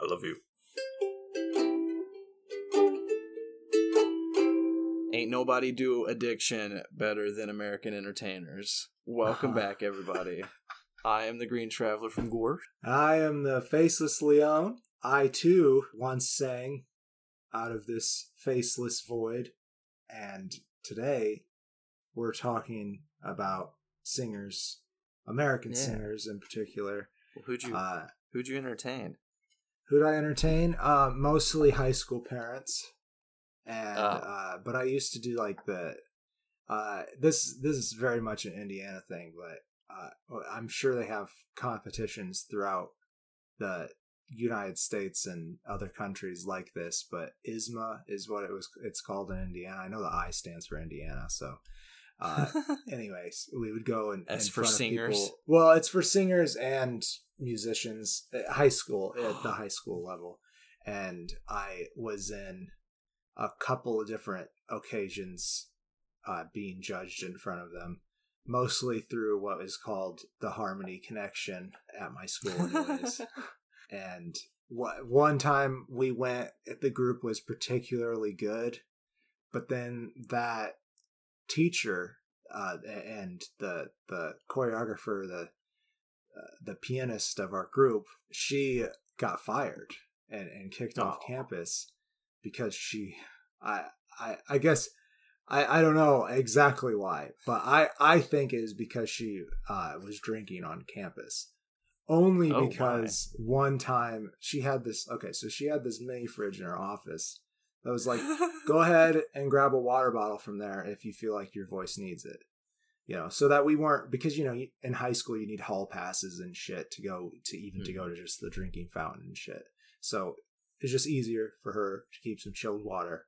I love you. Ain't nobody do addiction better than American entertainers. Welcome back, everybody. I am the Green Traveler from Gore. I am the faceless Leon. I too once sang out of this faceless void, and today we're talking about singers, American Yeah. singers in particular. Who'd you Uh, Who'd you entertain? Who'd I entertain? Uh, mostly high school parents, and Oh. uh, but I used to do like the. Uh, this this is very much an Indiana thing, but uh, I'm sure they have competitions throughout the United States and other countries like this. But ISSMA is what it was. It's called in Indiana. I know the I stands for Indiana, so. Uh, anyways, we would go and As for singers? people- Well, it's for singers and musicians at high school at the high school level, and I was in a couple of different occasions uh, being judged in front of them, mostly through what is called the Harmony Connection at my school, anyways. and wha- one time we went, the group was particularly good, but then that teacher uh, and the the choreographer, the uh, the pianist of our group, she got fired and, and kicked off Oh. campus because she, I, I, I guess, I, I don't know exactly why, but I, I think it is because she uh, was drinking on campus. Only Oh, my. because one time she had this. Okay, so she had this mini fridge in her office that was like go ahead and grab a water bottle from there if you feel like your voice needs it. You know so that we weren't because you know in high school you need hall passes and shit to go to even to go hmm. to just the drinking fountain and shit. So it's just easier for her to keep some chilled water.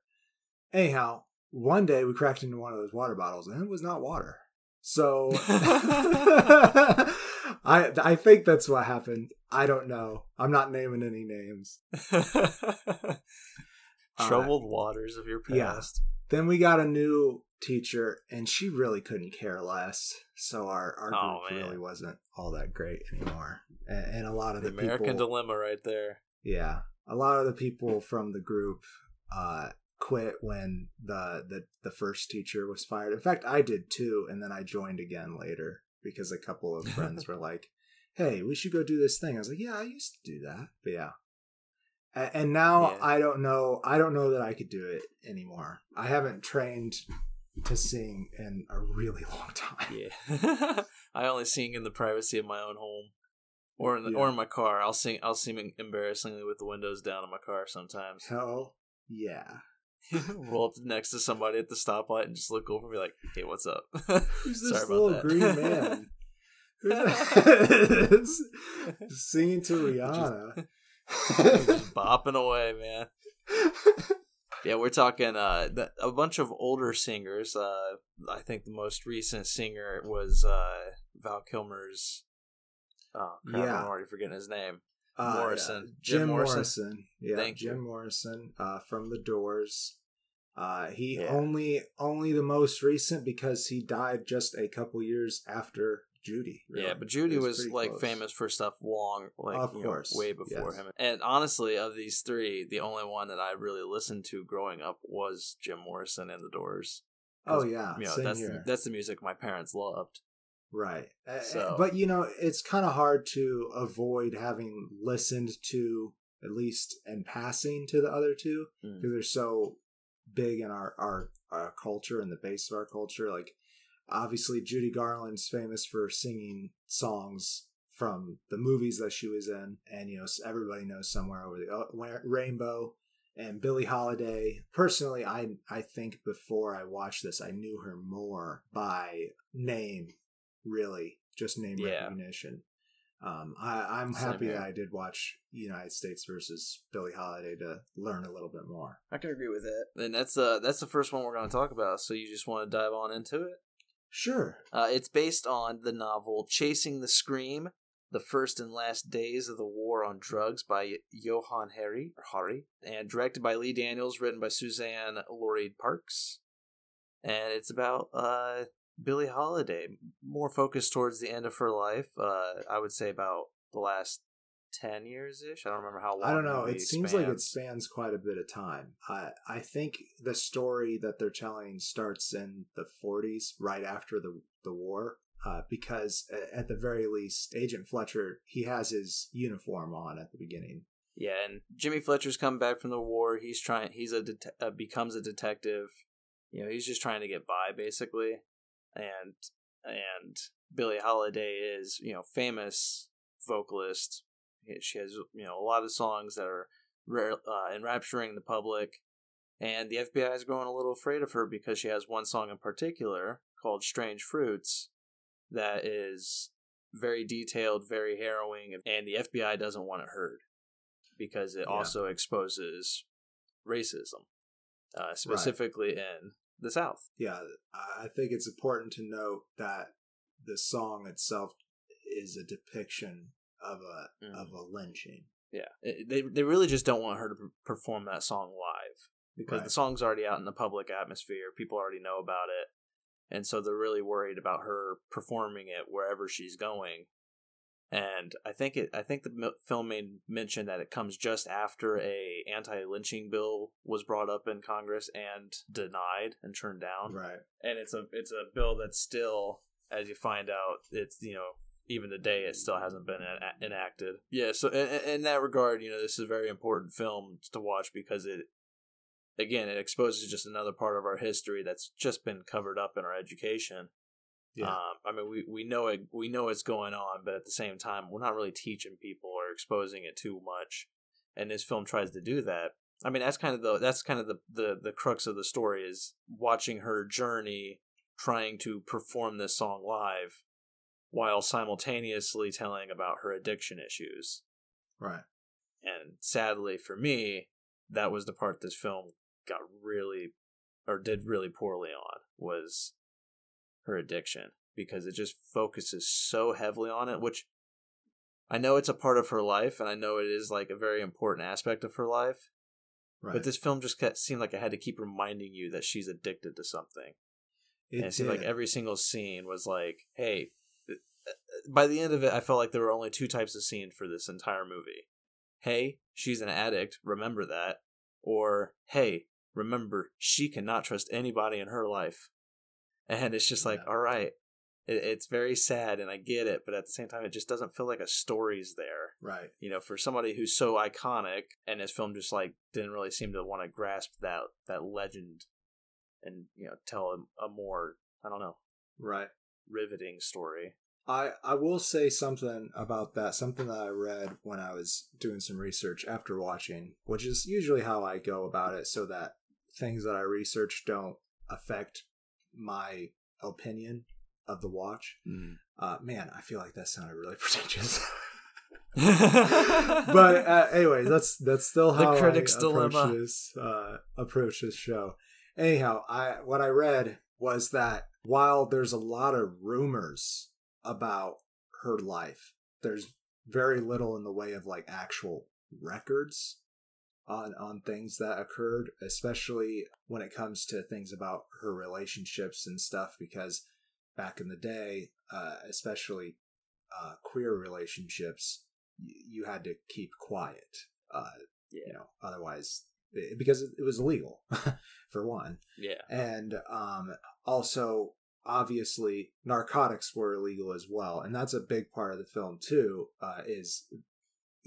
Anyhow one day we cracked into one of those water bottles and it was not water. So i i think that's what happened. I don't know. I'm not naming any names Troubled waters of your past. yeah. then we got a new teacher and she really couldn't care less so our our Oh, group man. really wasn't all that great anymore and, and a lot of The the, American people dilemma, right there. yeah a lot of the people from the group uh quit when the the the first teacher was fired in fact i did too and then i joined again later because a couple of friends were like hey we should go do this thing i was like yeah i used to do that but yeah and now Yeah. i don't know i don't know that i could do it anymore i haven't trained to sing in a really long time Yeah. I only sing in the privacy of my own home. Or in the, Yeah. or in my car. I'll sing I'll sing embarrassingly with the windows down in my car sometimes. hell yeah Roll up next to somebody at the stoplight and just look over and be like, "Hey, what's up?" who's this Sorry about little green man Who's singing to rihanna bopping away, man. Yeah, we're talking uh, a bunch of older singers. Uh, I think the most recent singer was uh, Val Kilmer's. Oh crap! Yeah. I'm already forgetting his name. Uh, Morrison. Jim, Jim Morrison. Morrison. Yeah, Thank Jim you. Morrison uh, from The Doors. Uh, he Yeah. only only the most recent because he died just a couple years after Judy. really. Yeah, but Judy It was, pretty like close. famous for stuff long, like Of you know, course, way before yes. him. And honestly, of these three, the only one that I really listened to growing up was Jim Morrison and The Doors. Oh yeah, you know same that's here. that's the music my parents loved. Right. So- But you know, it's kind of hard to avoid having listened to at least in passing to the other two Mm. because they're so big in our, our our culture and the base of our culture. Like obviously Judy Garland's famous for singing songs from the movies that she was in, and you know everybody knows somewhere over the uh, rainbow. And Billie Holiday, personally, I I think before I watched this, I knew her more by name really just name Yeah. recognition um, I, i'm Same happy here. that i did watch united states versus billie holiday to learn a little bit more I can agree with that. And that's uh that's the first one we're going to talk about. So you just want to dive on into it? Sure Uh, it's based on the novel Chasing the Scream: The First and Last Days of the War on Drugs by Johann Hari, or and directed by Lee Daniels, written by Suzanne Lorraine Parks. And it's about uh, Billie Holiday, more focused towards the end of her life. Uh, I would say about the last ten years ish. I don't remember how long. I don't know. It seems like it spans. spans quite a bit of time. I I think the story that they're telling starts in the 40s, right after the the war. Uh, because at the very least, Agent Fletcher he has his uniform on at the beginning. Yeah, and Jimmy Fletcher's come back from the war. He's trying. He's a det- uh, becomes a detective. You know, he's just trying to get by basically, and and Billie Holiday is you know famous vocalist. She has you know a lot of songs that are uh, enrapturing the public, and the FBI is growing a little afraid of her because she has one song in particular called "Strange Fruits" that is very detailed, very harrowing, and the FBI doesn't want it heard because it Yeah. also exposes racism, uh, specifically in the South. Yeah, I think it's important to note that the song itself is a depiction of a Mhm. of a lynching. Yeah, It- they they really just don't want her to perform that song live because Right. the song's already out in the public atmosphere. People already know about it, and so they're really worried about her performing it wherever she's going. And I think it. I think the film made mention that it comes just after a anti-lynching bill was brought up in Congress and denied and turned down. Right. and it's a it's a bill that's still as you find out it's you know even today it still hasn't been en- enacted. Yeah so in, in that regard you know this is a very important film to watch because it again it exposes just another part of our history that's just been covered up in our education. Yeah. um, i mean we, we know it we know it's going on but at the same time we're not really teaching people or exposing it too much. And this film tries to do that. I mean, that's kind of the that's kind of the, the the crux of the story is watching her journey trying to perform this song live while simultaneously telling about her addiction issues. Right. And sadly for me, that was the part this film got really or did really poorly on was her addiction because it just focuses so heavily on it, which I know it's a part of her life and I know it is like a very important aspect of her life. Right. But this film just kept, seemed like it had to keep reminding you that she's addicted to something. it, and it seemed like every single scene was like, hey, by the end of it, I felt like there were only two types of scene for this entire movie. Hey, she's an addict, remember that. Or, hey, remember, she cannot trust anybody in her life. And it's just like, Yeah. all right, it, it's very sad and I get it, but at the same time, it just doesn't feel like a story's there right. you know, for somebody who's so iconic, and this film just like didn't really seem to want to grasp that that legend, and you know, tell a, a more I don't know Right. riveting story. I I will say something about that. Something that I read when I was doing some research after watching, which is usually how I go about it, so that things that I research don't affect my opinion of the watch. Uh, man, I feel like that sounded really pretentious. but uh, anyways, that's that's still The how critic's I dilemma. approach this uh, approach this show. Anyhow, I what I read was that while there's a lot of rumors about her life, there's very little in the way of like actual records on on things that occurred, especially when it comes to things about her relationships and stuff. Because back in the day, uh, especially uh, queer relationships, y- you had to keep quiet. Uh, yeah, you know, otherwise, because it was illegal, for one, yeah, and um, also obviously narcotics were illegal as well, and that's a big part of the film too. Uh, is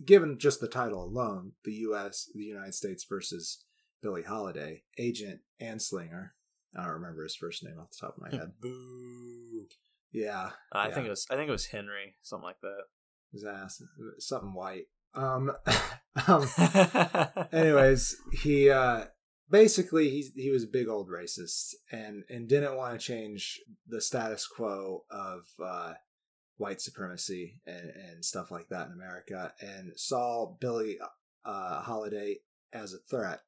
given just the title alone, the U.S., the United States versus Billie Holiday, Agent Anslinger. I don't remember his first name off the top of my head. Boo. Yeah, I Yeah. think it was I think it was Henry, something like that. his ass, something white. Um, um anyways, he uh basically he he was a big old racist and and didn't want to change the status quo of uh white supremacy and and stuff like that in America and saw Billie uh Holiday as a threat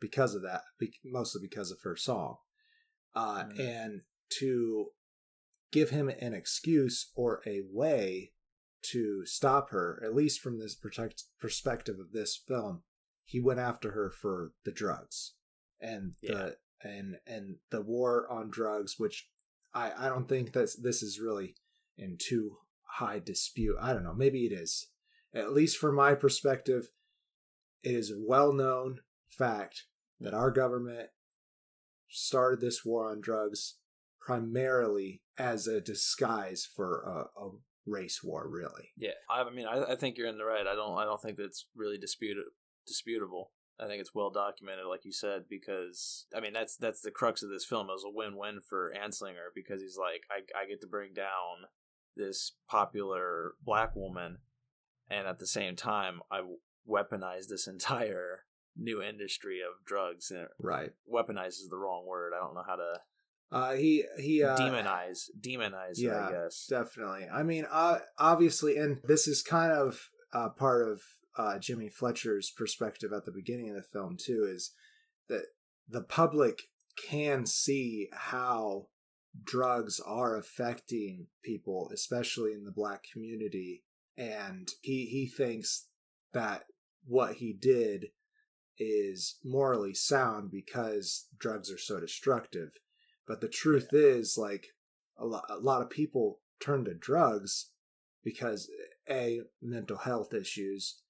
because of that mostly because of her song uh Mm. and to give him an excuse or a way to stop her at least from this protect perspective of this film he went after her for the drugs and Yeah. the and and the war on drugs which i i don't think that this is really in too high dispute i don't know maybe it is at least from my perspective, it is a well known fact that our government started this war on drugs primarily as a disguise for a, a race war, really. Yeah, I mean, I, I think you're in the right. I don't, I don't think that's really disputed, disputable. I think it's well documented, like you said, because I mean that's that's the crux of this film. It was a win-win for Anslinger because he's like, I, I get to bring down this popular black woman, and at the same time, I weaponize this entire new industry of drugs. Right. Weaponize is the wrong word. I don't know how to. Uh, he he uh, demonize demonize. Yeah, I guess definitely. I mean, uh, obviously, and this is kind of uh, part of uh, Jimmy Fletcher's perspective at the beginning of the film too. Is that the public can see how drugs are affecting people, especially in the black community, and he he thinks that what he did is morally sound because drugs are so destructive. But the truth is, like, a lot, a lot of people turn to drugs because A, mental health issues,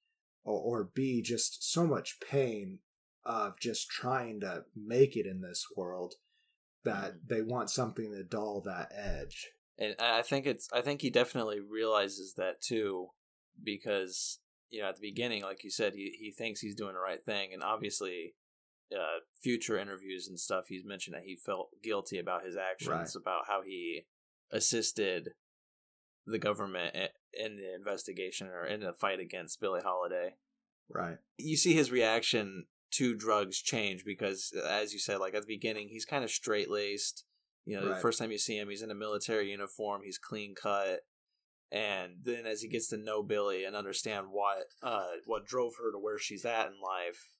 or, or B, just so much pain of just trying to make it in this world that mm-hmm. they want something to dull that edge. And I think it's I think he definitely realizes that too because you know, at the beginning, like you said, he he thinks he's doing the right thing, and obviously, uh, future interviews and stuff, he's mentioned that he felt guilty about his actions, right. about how he assisted the government in the investigation or in the fight against Billie Holiday. Right. You see his reaction to drugs change because, as you said, like at the beginning, he's kind of straight laced. You know, right. the first time you see him, he's in a military uniform. He's clean cut and then as he gets to know Billie and understand what uh what drove her to where she's at in life,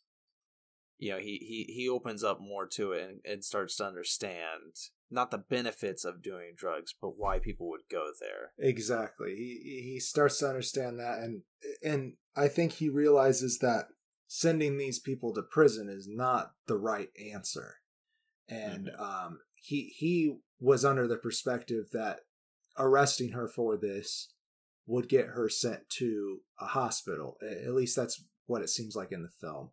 you know, he he he opens up more to it and, and starts to understand not the benefits of doing drugs, but why people would go there. Exactly. He he starts to understand that and and I think he realizes that sending these people to prison is not the right answer. And mm-hmm. um he he was under the perspective that arresting her for this would get her sent to a hospital. At least that's what it seems like in the film.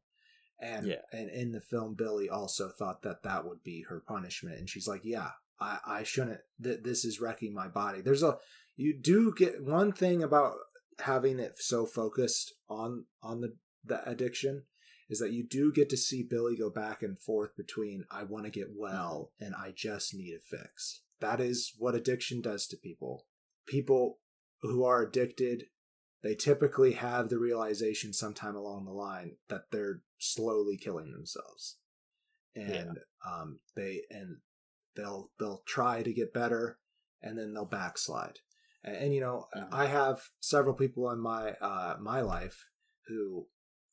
And yeah. and in the film, billie also thought that that would be her punishment, and she's like, "Yeah, I I shouldn't. Th- this is wrecking my body." There's a you do get one thing about having it so focused on on the the addiction is that you do get to see billie go back and forth between I want to get mm-hmm. well and I just need a fix that is what addiction does to people. People who are addicted, they typically have the realization sometime along the line that they're slowly killing themselves. And yeah. um they and they'll they'll try to get better and then they'll backslide. And, and you know, mm-hmm. I have several people in my uh my life who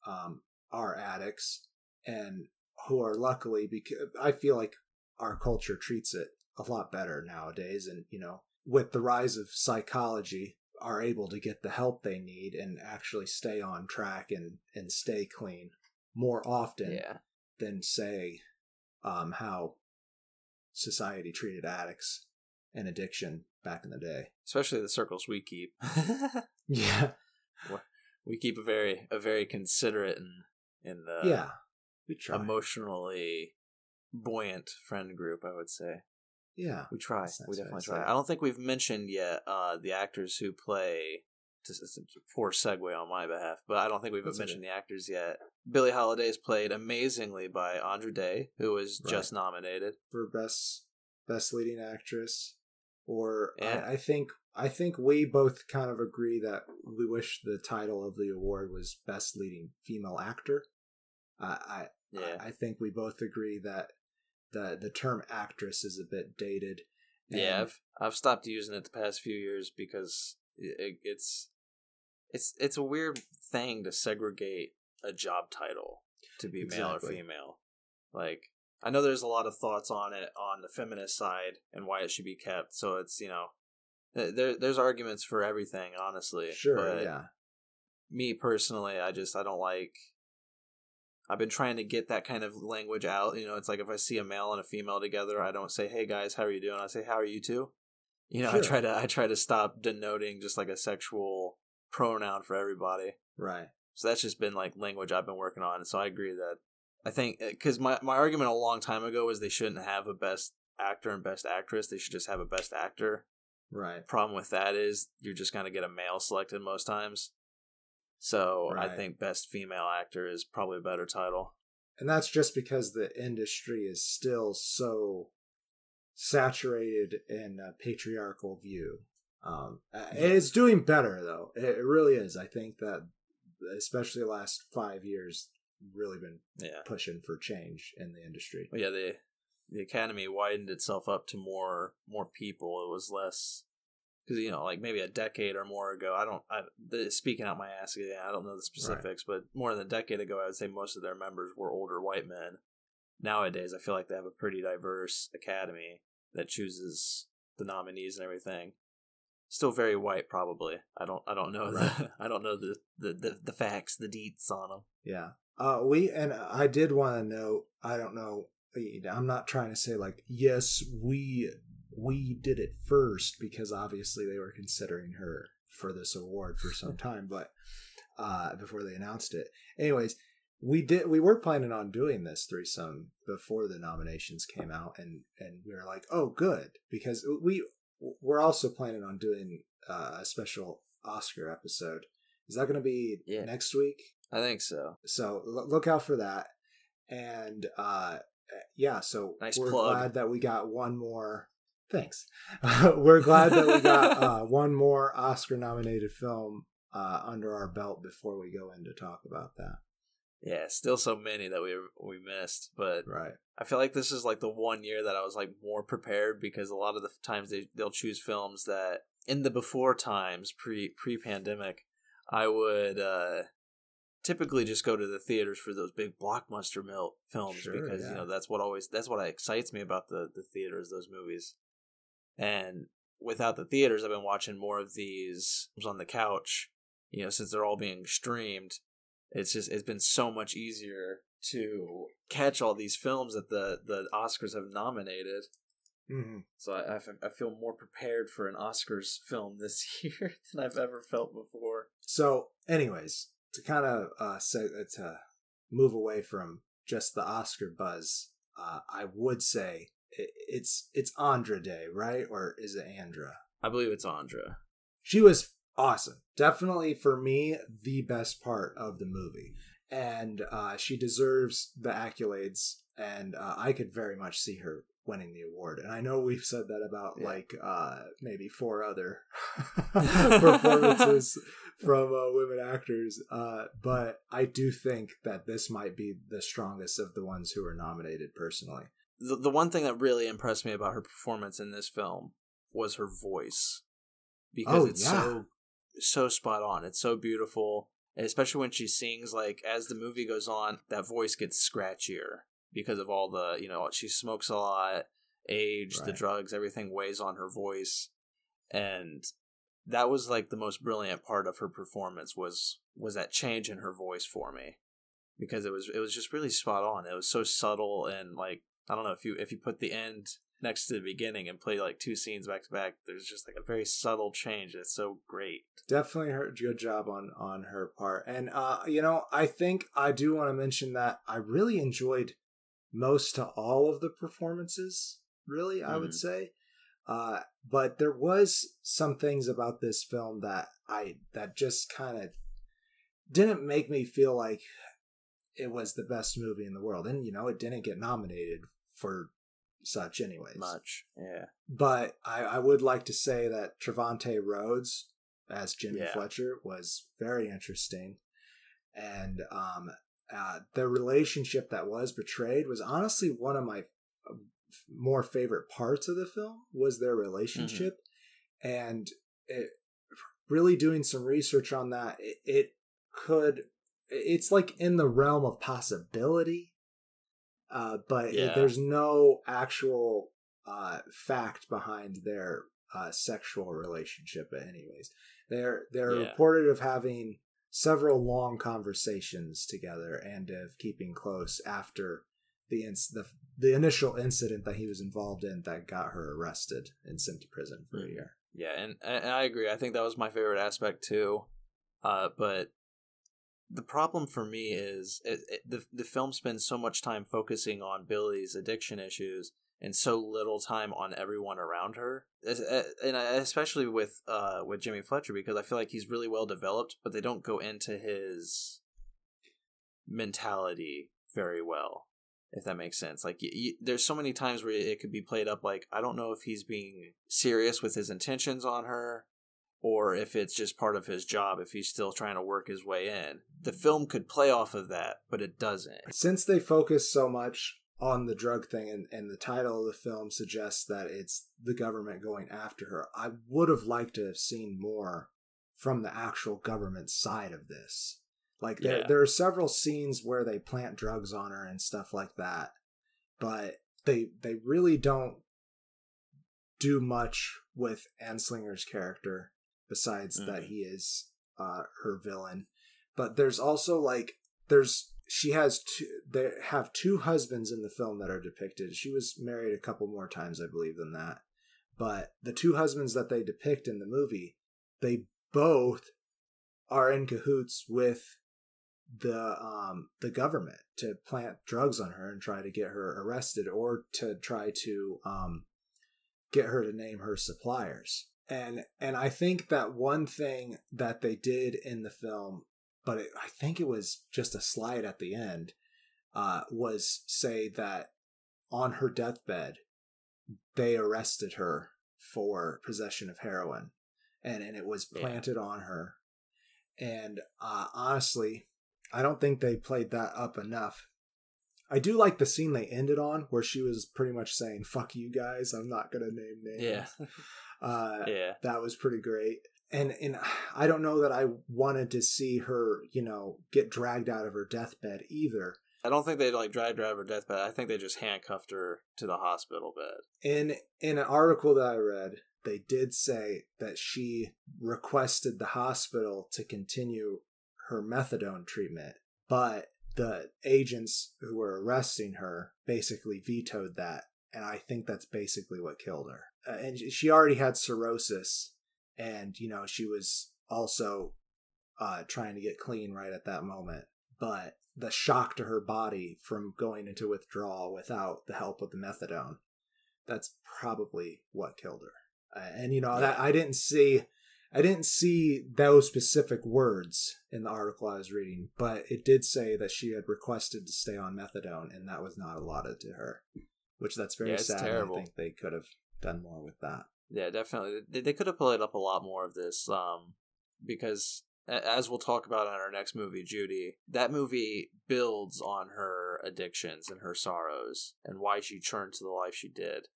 um are addicts and who are luckily because I feel like our culture treats it a lot better nowadays and you know with the rise of psychology are able to get the help they need and actually stay on track and and stay clean more often yeah. than say um, how society treated addicts and addiction back in the day. Especially the circles we keep. Yeah. We keep a very a very considerate and and uh, yeah. Emotionally buoyant friend group i would say yeah, we try. We definitely try. I don't think we've mentioned yet uh, the actors who play. This is a poor segue on my behalf, but I don't think we've mentioned okay. the actors yet. Billie Holiday is played amazingly by Andra Day, who was right. just nominated for best best leading actress. Or I, I think I think we both kind of agree that we wish the title of the award was best leading female actor. Uh, I yeah. I, I think we both agree that the the term actress is a bit dated. yeah, I've I've stopped using it the past few years because it, it's it's it's a weird thing to segregate a job title to be exactly. male or female. Like I know there's a lot of thoughts on it on the feminist side and why it should be kept. So it's you know there there's arguments for everything, honestly. Sure, yeah. Me personally, I just I don't like I've been trying to get that kind of language out. You know, it's like if I see a male and a female together, I don't say, "Hey guys, how are you doing?" I say, "How are you too?" You know, sure. I try to I try to stop denoting just like a sexual pronoun for everybody. Right. So that's just been like language I've been working on. So I agree that I think eh, because my my argument a long time ago was they shouldn't have a best actor and best actress. They should just have a best actor. Right. Problem with that is you're just gonna get a male selected most times. So I think best female actor is probably a better title. And that's just because the industry is still so saturated in a patriarchal view. Um, uh, it's doing better though. It, really is. I think that especially the last five years, really been Yeah. pushing for change in the industry. But yeah, the the academy widened itself up to more more people. It was less because you know, like maybe a decade or more ago. I don't. I the, speaking out my ass again. I don't know the specifics, but more than a decade ago, I would say most of their members were older white men. Nowadays, I feel like they have a pretty diverse academy that chooses the nominees and everything. Still very white, probably. I don't. I don't know. The, I don't know the, the the the facts, the deets on them. Yeah. Uh, we and I did want to know. I don't know. I'm not trying to say like yes, we we did it first because obviously they were considering her for this award for some time, but uh, before they announced it. Anyways, we did. We were planning on doing this threesome before the nominations came out, and and we were like, oh, good, because we we're also planning on doing uh, a special Oscar episode. Is that going to be Yeah. next week? I think so. so l- look out for that and uh yeah so Nice we're plug. glad that we got one more thanks. We're glad that we got uh one more oscar nominated film uh under our belt before we go in to talk about that. Yeah, still so many that we we missed, but right. I feel like this is like the one year that I was like more prepared because a lot of the times they they'll choose films that in the before times pre pre pandemic I would uh typically just go to the theaters for those big blockbuster mil- films Sure, because yeah. you know that's what always that's what excites me about the the theaters those movies and without the theaters I've been watching more of these on the couch you know since they're all being streamed it's just it's been so much easier to catch all these films that the the Oscars have nominated. hmm So I, I f- I feel more prepared for an Oscars film this year than I've ever felt before. so anyways to kind of uh say to move away from just the oscar buzz uh i would say it's it's andra day right? Or is it andra? I believe it's Andra. she was awesome. Definitely for me the best part of the movie. And uh, she deserves the accolades and uh, i could very much see her winning the award. And i know we've said that about Yeah. like uh, maybe four other performances from uh, women actors uh, but i do think that this might be the strongest of the ones who are nominated personally The the one thing that really impressed me about her performance in this film was her voice because Oh, it's yeah. so so spot on. It's so beautiful, and especially when she sings. Like as the movie goes on, that voice gets scratchier because of all the you know she smokes a lot, age, the drugs, everything weighs on her voice, and that was like the most brilliant part of her performance was was that change in her voice for me because it was it was just really spot on. It was so subtle and like I don't know if you if you put the end next to the beginning and play like two scenes back to back, there's just like a very subtle change. It's so great. definitely her good job on on her part and uh you know i think i do want to mention that i really enjoyed most to all of the performances really i would Mhm. say uh but there was some things about this film that i that just kind of didn't make me feel like it was the best movie in the world and you know it didn't get nominated for such anyways. Much, yeah, but I, I would like to say that Trevante Rhodes as Jimmy Yeah. Fletcher was very interesting, and um, uh, the relationship that was portrayed was honestly one of my uh, more favorite parts of the film was their relationship, and it, really doing some research on that, it, it could it's like in the realm of possibility uh, but it- there's no actual uh, fact behind their uh, sexual relationship. But anyways, they're they're Yeah. reported of having several long conversations together and of keeping close after the inc- the the initial incident that he was involved in that got her arrested and sent to prison for a Mhm. year. yeah, and, and I agree. I think that was my favorite aspect too. Uh, but the problem for me is it, it, the the film spends so much time focusing on Billie's addiction issues and so little time on everyone around her, and especially with uh with Jimmy Fletcher because I feel like he's really well developed, but they don't go into his mentality very well if that makes sense. Like, there's so many times where it could be played up like I don't know if he's being serious with his intentions on her, or if it's just part of his job. If he's still trying to work his way in, the film could play off of that, but it doesn't. Since they focus so much on the drug thing, and, and the title of the film suggests that it's the government going after her, I would have liked to have seen more from the actual government side of this like there, yeah. there are several scenes where they plant drugs on her and stuff like that, but they they really don't do much with Anslinger's character besides mm. that he is uh, her villain. But there's also like there's she has two they have two husbands in the film that are depicted. She was married a couple more times, I believe, than that. But the two husbands that they depict in the movie, they both are in cahoots with the um the government to plant drugs on her and try to get her arrested or to try to um get her to name her suppliers and and i think that one thing that they did in the film but it, i think it was just a slide at the end uh was say that on her deathbed they arrested her for possession of heroin and and it was planted yeah. on her and uh honestly I don't think they played that up enough. I do like the scene they ended on where she was pretty much saying "fuck you guys." I'm not gonna name names. Yeah, uh, yeah, that was pretty great. And and I don't know that I wanted to see her, you know, get dragged out of her deathbed either. I don't think they like dragged her out of her deathbed. I think they just handcuffed her to the hospital bed. In in an article that I read, they did say that she requested the hospital to continue her methadone treatment, but the agents who were arresting her basically vetoed that. And I think that's basically what killed her. Uh, and she already had cirrhosis, and, you know, she was also uh, trying to get clean right at that moment. But the shock to her body from going into withdrawal without the help of the methadone, that's probably what killed her. Uh, and, you know, that, I didn't see I didn't see those specific words in the article I was reading, but it did say that she had requested to stay on methadone, and that was not allotted to her, which that's very yeah, sad. Terrible. I think they could have done more with that. Yeah, definitely. They could have played up a lot more of this, um, because as we'll talk about in our next movie, Judy, that movie builds on her addictions and her sorrows and why she turned to the life she did.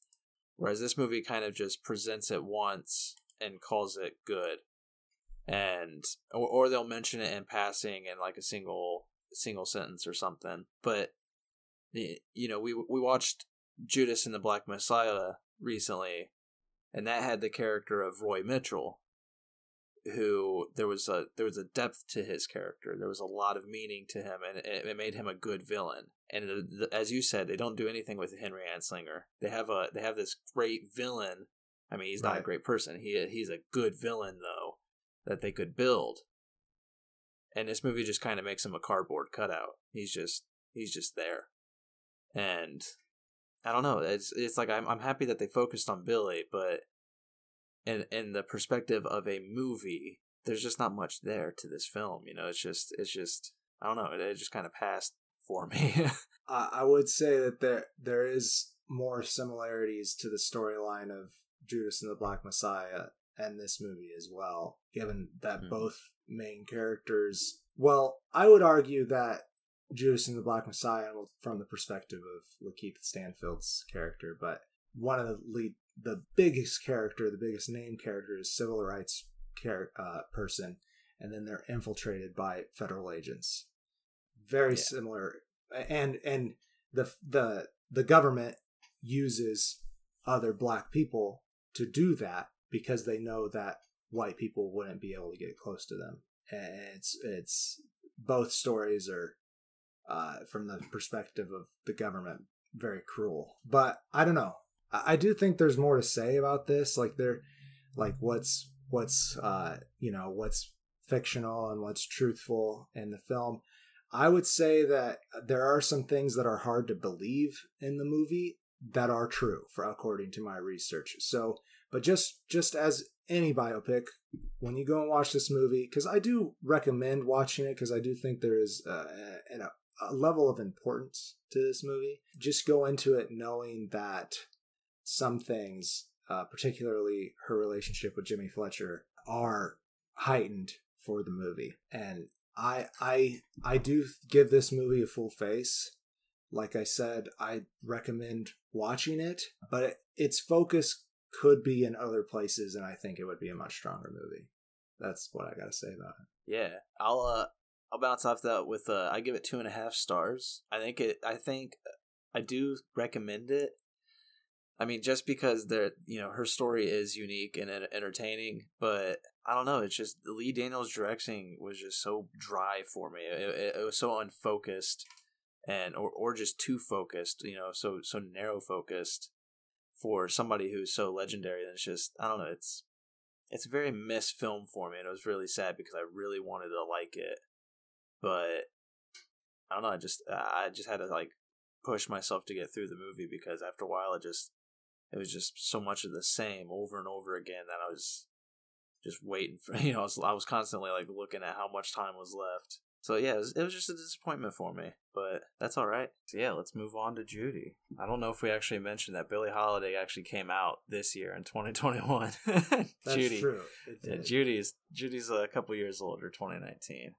Whereas this movie kind of just presents it once and calls it good. And or, or they'll mention it in passing in like a single single sentence or something. But you know we we watched Judas and the Black Messiah recently and that had the character of Roy Mitchell who there was a there was a depth to his character. There was a lot of meaning to him and it, it made him a good villain. And as you said they don't do anything with Henry Anslinger. They have a they have this great villain I mean, he's not right. a great person. He he's a good villain though that they could build. And this movie just kind of makes him a cardboard cutout. He's just he's just there. And I don't know. It's it's like I'm I'm happy that they focused on Billie, but in in the perspective of a movie, there's just not much there to this film. You know, it's just it's just I don't know. It, it just kind of passed for me. I would say that there there is more similarities to the storyline of Judas and the Black Messiah and this movie as well, given that mm. both main characters. Well, I would argue that Judas and the Black Messiah, from the perspective of Lakeith Stanfield's character, but one of the lead, the biggest character, the biggest name character is civil rights char- uh, person, and then they're infiltrated by federal agents. Very yeah. similar, and and the the the government uses other black people to do that because they know that white people wouldn't be able to get close to them. And it's it's both stories are uh, from the perspective of the government very cruel. But I don't know. I, I do think there's more to say about this. Like there, like what's what's uh you know what's fictional and what's truthful in the film. I would say that there are some things that are hard to believe in the movie that are true for according to my research. So, but just just as any biopic, when you go and watch this movie, because I do recommend watching it because I do think there is uh, a, a level of importance to this movie. Just go into it knowing that some things, uh, particularly her relationship with Jimmy Fletcher, are heightened for the movie, and I I I do give this movie a full face. Like I said, I recommend watching it, but its focus could be in other places, and I think it would be a much stronger movie. That's what I got to say about it. Yeah, I'll uh, I'll bounce off that with uh, I give it two and a half stars. I think it. I think I do recommend it. I mean, just because there, you know, her story is unique and entertaining, but I don't know. It's just Lee Daniels' directing was just so dry for me. It, it, it, was so unfocused, and or or just too focused. You know, so so narrow focused for somebody who's so legendary. And it's just I don't know. It's it's a very missed film for me, and it was really sad because I really wanted to like it, but I don't know. I just I just had to like push myself to get through the movie because after a while it just it was just so much of the same over and over again that I was just waiting for you know I was, I was constantly like looking at how much time was left so yeah it was, it was just a disappointment for me but that's all right so yeah let's move on to judy i don't know if we actually mentioned that billie holiday actually came out this year in 2021 that's judy true yeah, judy's judy's a couple years older 2019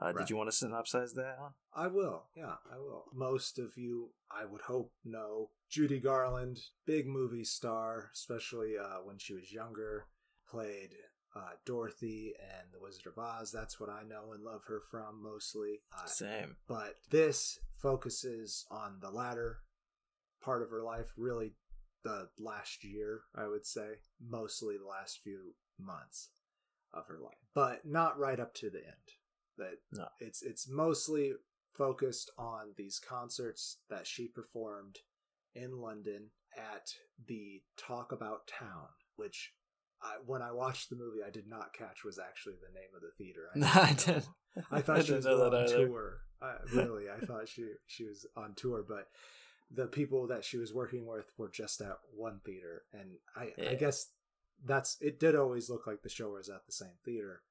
uh, right. Did you want to synopsize that? I will. Yeah, I will. Most of you, I would hope, know Judy Garland, big movie star, especially uh, when she was younger. Played uh, Dorothy and The Wizard of Oz. That's what I know and love her from mostly. Uh, Same. But this focuses on the latter part of her life, really the last year, I would say, mostly the last few months of her life, but not right up to the end. That no. it's it's mostly focused on these concerts that she performed in London at the Talk About Town, which I, when I watched the movie, I did not catch was actually the name of the theater. I, did. I thought I she was on tour. I, really, I thought she she was on tour, but the people that she was working with were just at one theater, and I, yeah. I guess that's it. Did always look like the show was at the same theater,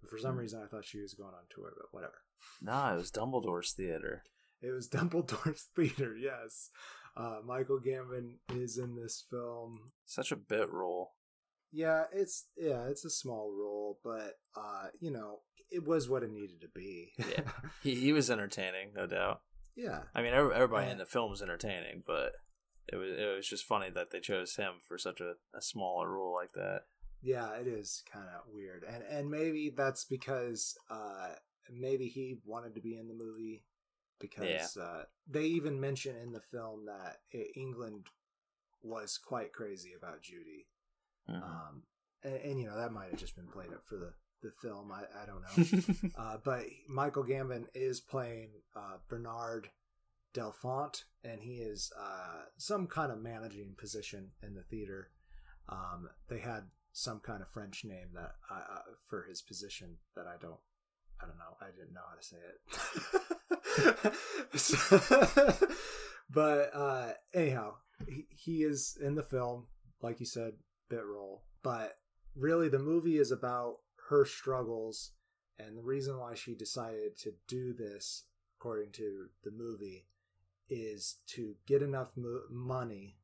but for some mm. reason, I thought she was going on tour. But whatever. No, it was Dumbledore's theater. It was Dumbledore's theater. Yes, uh, Michael Gambon is in this film. Such a bit role. Yeah, it's yeah, it's a small role, but uh, you know, it was what it needed to be. yeah, he he was entertaining, no doubt. Yeah, I mean, everybody in the film was entertaining, but it was it was just funny that they chose him for such a, a smaller role like that. Yeah, it is kind of weird, and and maybe that's because uh maybe he wanted to be in the movie because yeah. uh, they even mention in the film that England was quite crazy about Judy Mm-hmm. Um, and, and, you know that might have just been played up for the the film. I, I don't know. uh, but Michael Gambon is playing uh, Bernard Delfont, and he is uh, some kind of managing position in the theater. Um, they had some kind of French name that I, uh, for his position that I don't. I don't know. I didn't know how to say it. but uh, anyhow, he, he is in the film, like you said, bit role. But really, the movie is about her struggles and the reason why she decided to do this, according to the movie, is to get enough mo- money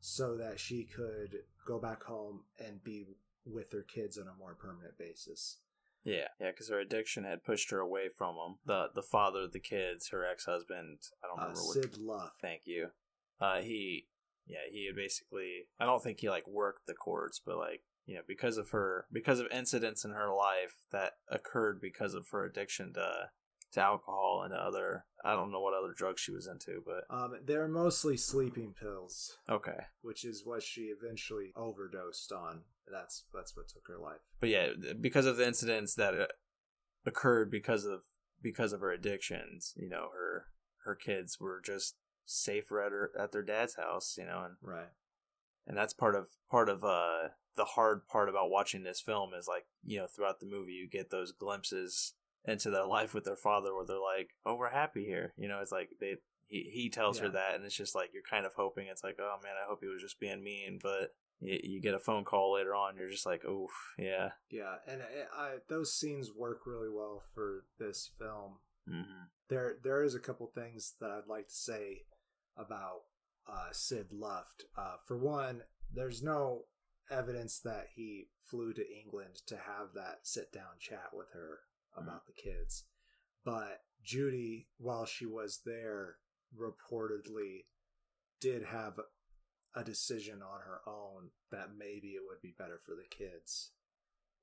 so that she could go back home and be with her kids on a more permanent basis. Yeah, yeah, because her addiction had pushed her away from him. The the father of the kids, her ex husband. I don't uh, remember uh, Sid what. Luft. Thank you. Uh, he yeah, he had basically I don't think he like worked the courts, but like you know because of her because of incidents in her life that occurred because of her addiction to to alcohol and other I don't know what other drugs she was into, but um, they're mostly sleeping pills. Okay, which is what she eventually overdosed on. That's that's what took her life. But yeah, because of the incidents that uh, occurred because of because of her addictions, you know, her her kids were just safer at her at their dad's house, you know, and right. and that's part of part of uh the hard part about watching this film is like you know throughout the movie you get those glimpses into their life with their father where they're like oh we're happy here you know it's like they he, he tells her that and it's just like you're kind of hoping it's like oh man i hope he was just being mean but you, you get a phone call later on you're just like oof yeah Yeah, and I, I, those scenes work really well for this film. hmm There, there is a couple things that I'd like to say about uh, Sid Luft. Uh, for one, there's no evidence that he flew to England to have that sit down chat with her about the kids. But Judy, while she was there, reportedly did have a decision on her own that maybe it would be better for the kids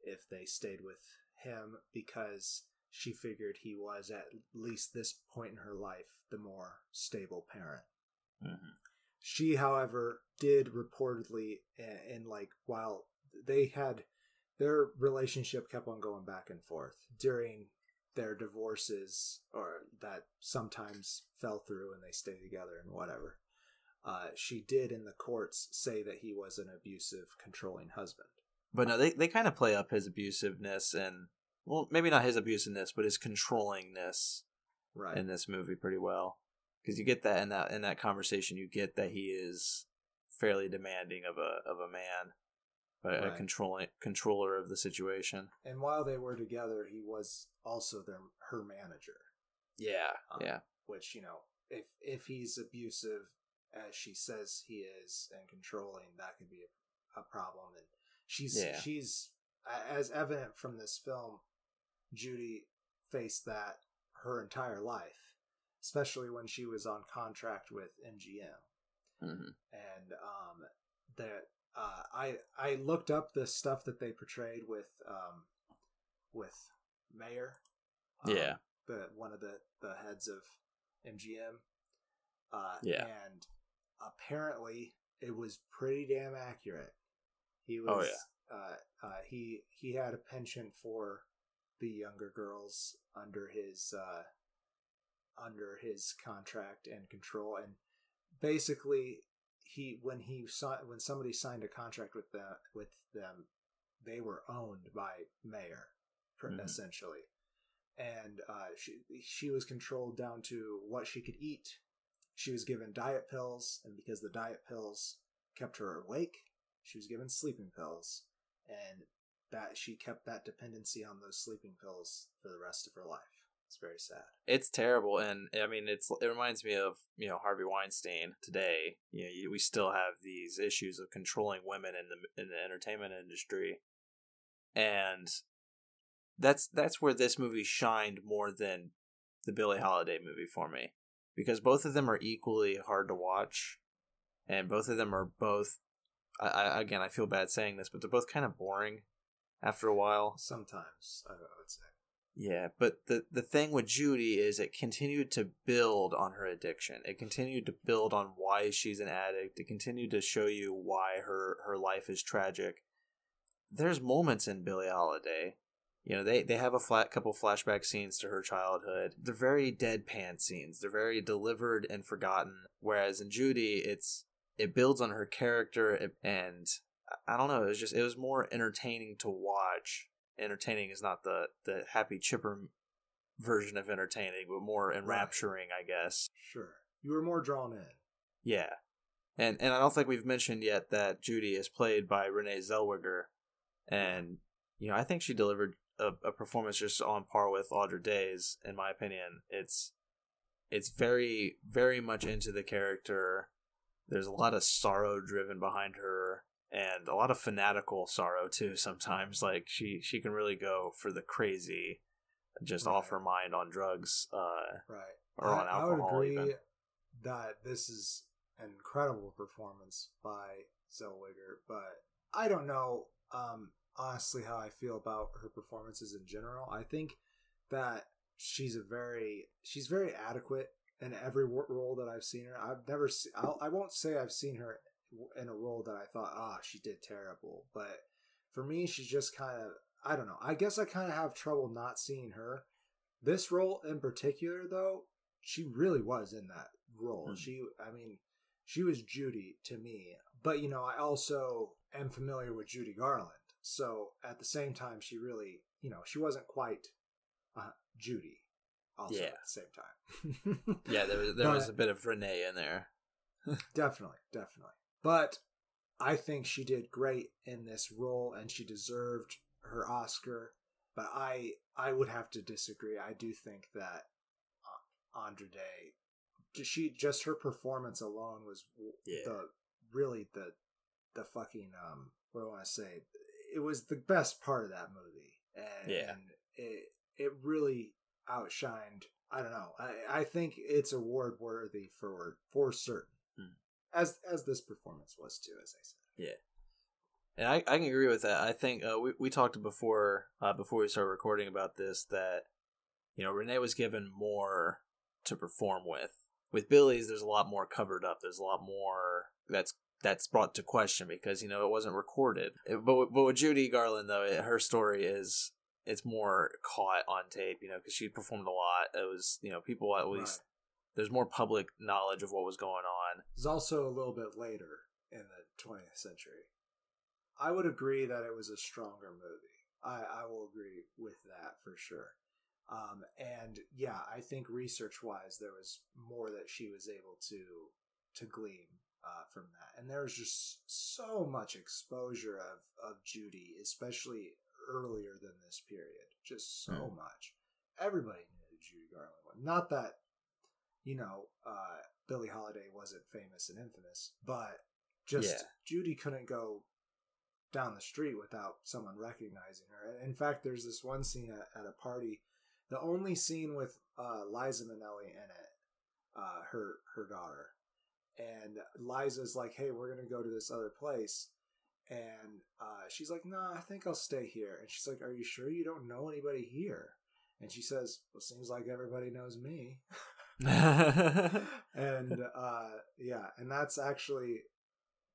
if they stayed with him because she figured he was at least this point in her life the more stable parent. Hmm She, however, did reportedly, and like while they had their relationship kept on going back and forth during their divorces, or that sometimes fell through and they stayed together and whatever. Uh, she did in the courts say that he was an abusive, controlling husband. but no they, they kind of play up his abusiveness and well maybe not his abusiveness but his controllingness Right. in this movie pretty well because you get that in that in that conversation you get that he is fairly demanding of a of a man but a Right. controlling controller of the situation and while they were together, he was also their her manager. yeah Um, yeah which you know if if he's abusive as she says he is and controlling that could be a, a problem and she's Yeah. she's as evident from this film judy faced that her entire life especially when she was on contract with mgm hmm and um that uh i i looked up the stuff that they portrayed with um with Mayer um, yeah the one of the the heads of MGM. Uh, Yeah. and apparently it was pretty damn accurate. He was. Oh, yeah. Uh, uh, he he had a penchant for the younger girls under his uh, under his contract and control, and basically he when he saw when somebody signed a contract with the with them, they were owned by Mayer, pr- Mhm. essentially and uh, she she was controlled down to what she could eat. She was given diet pills, and because the diet pills kept her awake, she was given sleeping pills, and that she kept that dependency on those sleeping pills for the rest of her life. It's very sad. it's terrible and i mean it's it reminds me of you know harvey weinstein today you know you, we still have these issues of controlling women in the in the entertainment industry and that's that's where this movie shined more than the billie holiday movie for me because both of them are equally hard to watch and both of them are both I, I again i feel bad saying this but they're both kind of boring after a while Sometimes I would say. Yeah, but the the thing with Judy is it continued to build on her addiction. It continued to build on why she's an addict. It continued to show you why her her life is tragic. There's moments in Billie Holiday, you know, they they have a flat couple flashback scenes to her childhood. They're very deadpan scenes. They're very delivered and forgotten. Whereas in Judy, it's it builds on her character and I don't know. It was just it was more entertaining to watch entertaining is not the the happy chipper version of entertaining, but more enrapturing, I guess. Sure, you were more drawn in. Yeah, and and I don't think we've mentioned yet that Judy is played by Renee Zellweger, and you know I think she delivered a, a performance just on par with Andra Day's. In my opinion, it's it's very very much into the character. There's a lot of sorrow driven behind her and a lot of fanatical sorrow too sometimes like she she can really go for the crazy just off her mind on drugs uh Right. or on I, I would alcohol agree even that this is an incredible performance by Zellweger, but I don't know um, honestly how I feel about her performances in general. I think that she's a very she's very adequate in every role that I've seen her. I've never se- I'll, I won't say I've seen her in a role that I thought ah she did terrible, but for me she's just kind of I don't know. I guess I kind of have trouble not seeing her. This role in particular, though, she really was in that role. Hmm. She, I mean, she was Judy to me, but you know, I also am familiar with Judy Garland. So at the same time, she really, you know, she wasn't quite uh, Judy. Also Yeah. at the same time. Yeah, there was there But- was a bit of Renee in there. definitely, definitely. But I think she did great in this role, and she deserved her Oscar. But I, I would have to disagree. I do think that uh, Andra Day, she just her performance alone was Yeah. the really the the fucking um what do I want to say? It was the best part of that movie, and, Yeah. and it it really outshined. I don't know. I I think it's award worthy for for certain. As as this performance was too, as I said. Yeah. And I, I can agree with that. I think uh, we we talked before uh, before we started recording about this that you know Renee was given more to perform with. With Billie's, there's a lot more covered up. There's a lot more that's that's brought to question because you know it wasn't recorded. It- but with- but with Judy Garland though, it, her story is it's more caught on tape. You know because she performed a lot. It was you know people at least there's more public knowledge of what was going on. It's also a little bit later in the 20th century. I would agree that it was a stronger movie. I, I will agree with that for sure. Um, and yeah, I think research wise, there was more that she was able to to glean uh, from that. And there was just so much exposure of, of Judy, especially earlier than this period. Just so Hmm. much. Everybody knew Judy Garland. Not that you know, uh, Billie Holiday wasn't famous and infamous, but just Yeah. Judy couldn't go down the street without someone recognizing her. In fact, there's this one scene at, at a party, the only scene with uh, Liza Minnelli in it, uh, her her daughter, and Liza's like, "Hey, we're gonna go to this other place." And uh, she's like, "No, I think I'll stay here." And she's like, "Are you sure you don't know anybody here?" And she says, "Well, seems like everybody knows me." and uh yeah and that's actually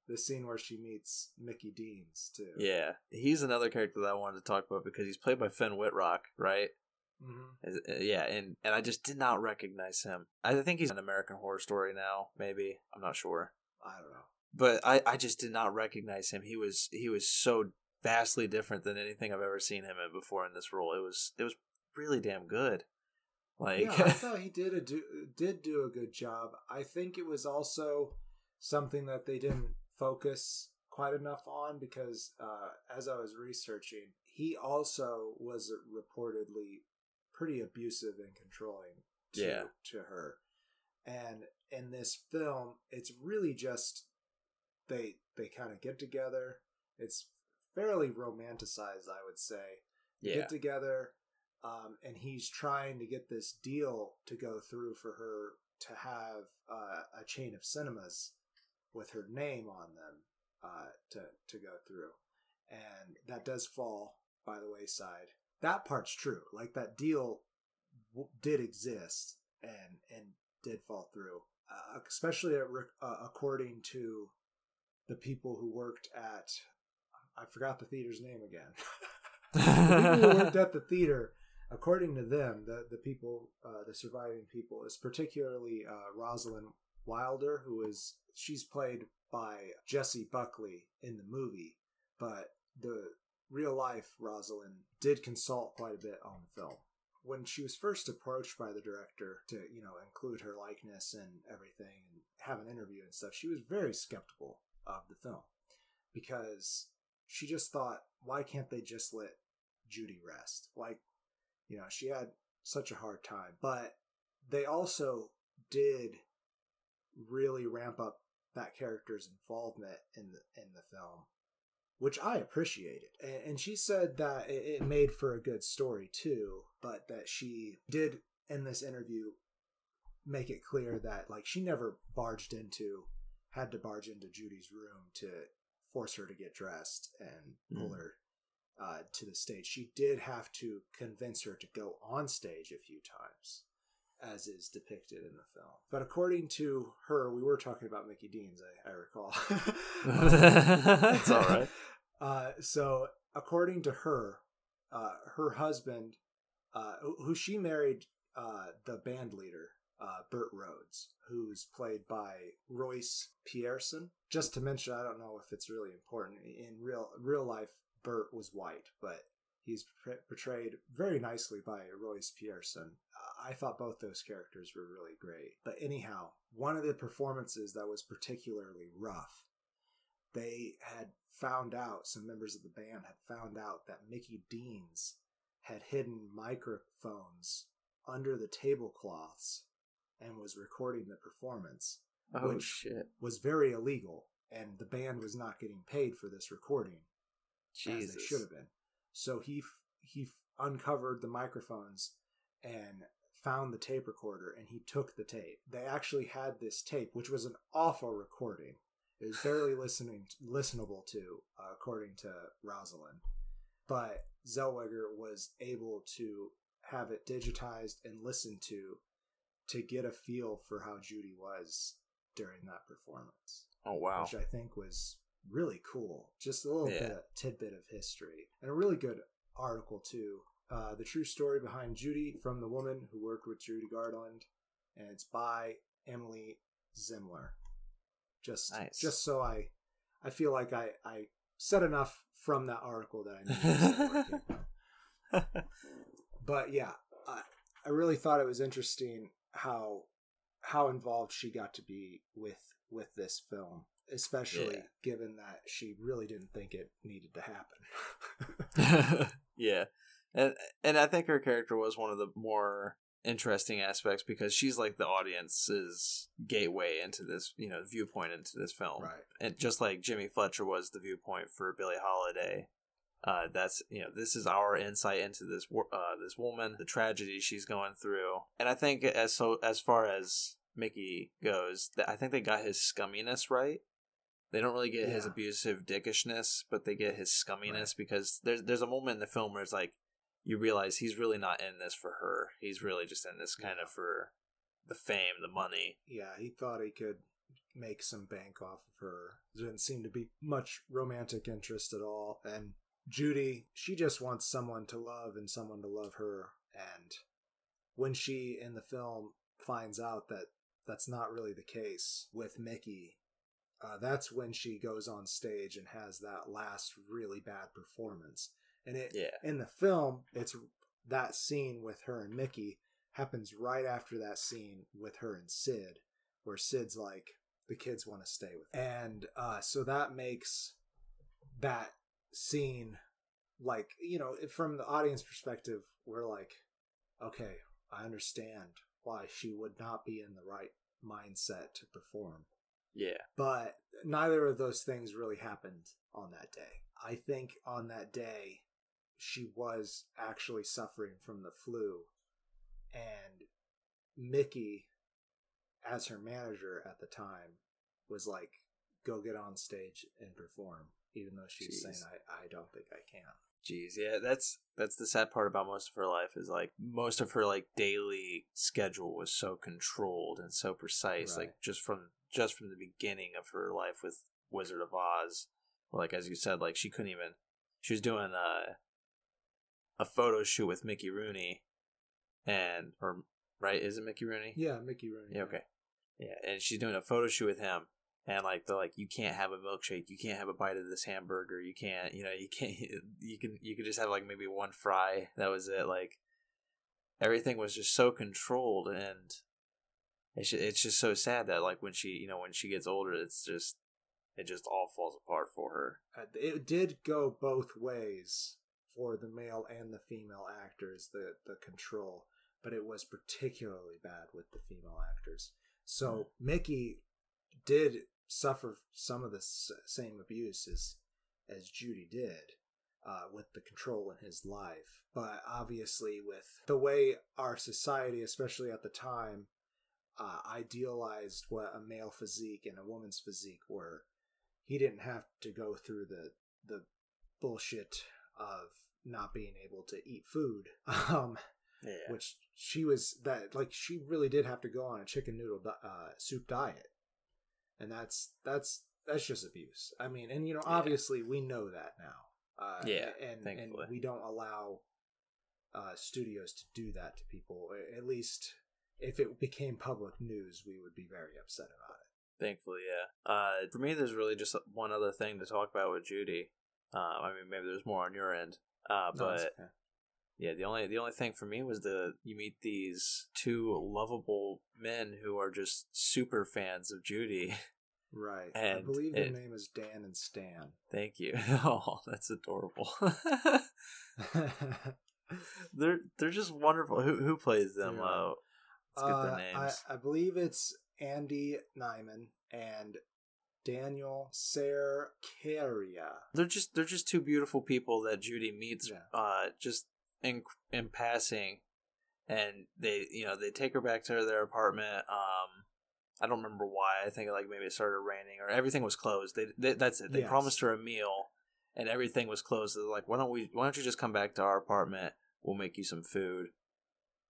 the scene where she meets mickey deans too Yeah, he's another character that I wanted to talk about because he's played by Finn Wittrock, right? hmm uh, Yeah, and and I just did not recognize him. I think he's an American Horror Story now, maybe I'm not sure, i don't know but I I just did not recognize him. He was he was so vastly different than anything I've ever seen him in before in this role. It was it was really damn good. Like yeah i thought he did a do, did do a good job. I think it was also something that they didn't focus quite enough on because uh as i was researching he also was reportedly pretty abusive and controlling to, Yeah. to her. And in this film it's really just they they kind of get together. It's fairly romanticized i would say. Yeah, get together um, and he's trying to get this deal to go through for her to have uh, a chain of cinemas with her name on them uh, to to go through, and that does fall by the wayside. That part's true. Like that deal w- did exist and and did fall through, uh, especially at, uh, according to the people who worked at. I forgot the theater's name again. the people who worked at the theater, according to them, the the people, uh, the surviving people, is particularly uh, Rosalind Wilder, who is she's played by Jessie Buckley in the movie, but the real life Rosalind did consult quite a bit on the film. When she was first approached by the director to, you know, include her likeness and everything and have an interview and stuff, she was very skeptical of the film because she just thought, why can't they just let Judy rest? Like, you know, she had such a hard time. But they also did really ramp up that character's involvement in the in the film, which I appreciated. And, and she said that it, it made for a good story too, but that she did in this interview make it clear that like she never barged into had to barge into Judy's room to force her to get dressed and pull Mm. her uh, to the stage. She did have to convince her to go on stage a few times, as is depicted in the film. But according to her, we were talking about Mickey Deans, I, I recall. That's all right. Uh, so, according to her, uh, her husband, uh, who- who she married, uh, the band leader uh, Burt Rhodes, who's played by Royce Pierreson. Just to mention, I don't know if it's really important in real real life. Burt was white, but he's portrayed very nicely by Royce Pierreson. Uh, I thought both those characters were really great. But anyhow, one of the performances that was particularly rough, they had found out, some members of the band had found out that Mickey Deans had hidden microphones under the tablecloths and was recording the performance. Oh which shit! Was very illegal, and the band was not getting paid for this recording, Jesus. as they should have been. So he he uncovered the microphones and found the tape recorder, and he took the tape. They actually had this tape, which was an awful recording. It was barely listening listenable to, uh, according to Rosalind. But Zellweger was able to have it digitized and listened to to get a feel for how Judy was during that performance. Oh wow! Which I think was really cool. Just a little yeah. bit tidbit of history and a really good article too. Uh, the true story behind Judy from the woman who worked with Judy Garland, and it's by Emily Zemler. Just nice. just so I I feel like I I said enough from that article that I knew. but yeah, I, I really thought it was interesting how how involved she got to be with with this film especially yeah. given that she really didn't think it needed to happen. Yeah. And and i think her character was one of the more interesting aspects because she's like the audience's gateway into this you know viewpoint into this film. Right. And just like jimmy fletcher was the viewpoint for billie holiday uh, that's you know this is our insight into this uh, this woman, the tragedy she's going through, and I think as so as far as Mickey goes, I think they got his scumminess right. They don't really get yeah. his abusive dickishness, but they get his scumminess right. because there's there's a moment in the film where it's like you realize he's really not in this for her. He's really just in this kind yeah. of for the fame, the money. Yeah, he thought he could make some bank off of her. There didn't seem to be much romantic interest at all, and Judy, she just wants someone to love and someone to love her. And when she in the film finds out that that's not really the case with Mickey, uh, that's when she goes on stage and has that last really bad performance. And it yeah. in the film, it's that scene with her and Mickey happens right after that scene with her and Sid, where Sid's like, the kids want to stay with. Her. And uh, so that makes that scene like you know from the audience perspective we're like okay i understand why she would not be in the right mindset to perform. Yeah. But neither of those things really happened on that day. I think on that day she was actually suffering from the flu and mickey as her manager at the time was like go get on stage and perform even though she was saying I, I don't think I can. Jeez, yeah, that's that's the sad part about most of her life is like most of her like daily schedule was so controlled and so precise, right. like just from just from the beginning of her life with Wizard of Oz. Like as you said, like she couldn't even she was doing a a photo shoot with Mickey Rooney and or right, is it Mickey Rooney? Yeah, Mickey Rooney. Yeah, okay. Yeah, and she's doing a photo shoot with him and like they're like you can't have a milkshake. You can't have a bite of this hamburger. You can't you know you can't you can you could just have like maybe one fry. That was it. Like everything was just so controlled and it's just, it's just so sad that like when she you know when she gets older it's just it just all falls apart for her. Uh, it did go both ways for the male and the female actors the the control but it was particularly bad with the female actors. So mickey did suffer some of the same abuse as as Judy did uh, with the control in his life. But obviously, with the way our society, especially at the time, uh, idealized what a male physique and a woman's physique were, he didn't have to go through the the bullshit of not being able to eat food. Um, yeah. Which she was that like she really did have to go on a chicken noodle uh, soup diet and that's that's that's just abuse. I mean, and you know, obviously we know that now. Uh, yeah, and and we don't allow uh, studios to do that to people. At least if it became public news, we would be very upset about it. Thankfully, yeah. Uh, for me, there's really just one other thing to talk about with Judy. Uh, I mean, maybe there's more on your end, uh, No, but okay. Yeah, the only the only thing for me was the you meet these two lovable men who are just super fans of Judy. right. I and believe it- their name is Dan and Stan. Thank you. Oh, that's adorable. they're they're just wonderful. Who who plays them? They Uh, let's get their Uh, names. I, I believe it's Andy Nyman and Daniel Cerqueira. they're just they're just two beautiful people that Judy meets Yeah. uh just in in passing and they you know they take her back to their apartment um I don't remember why I think like maybe it started raining or everything was closed. They, they that's it. They Yes. promised her a meal and everything was closed. They're like why don't we why don't you just come back to our apartment? We'll make you some food.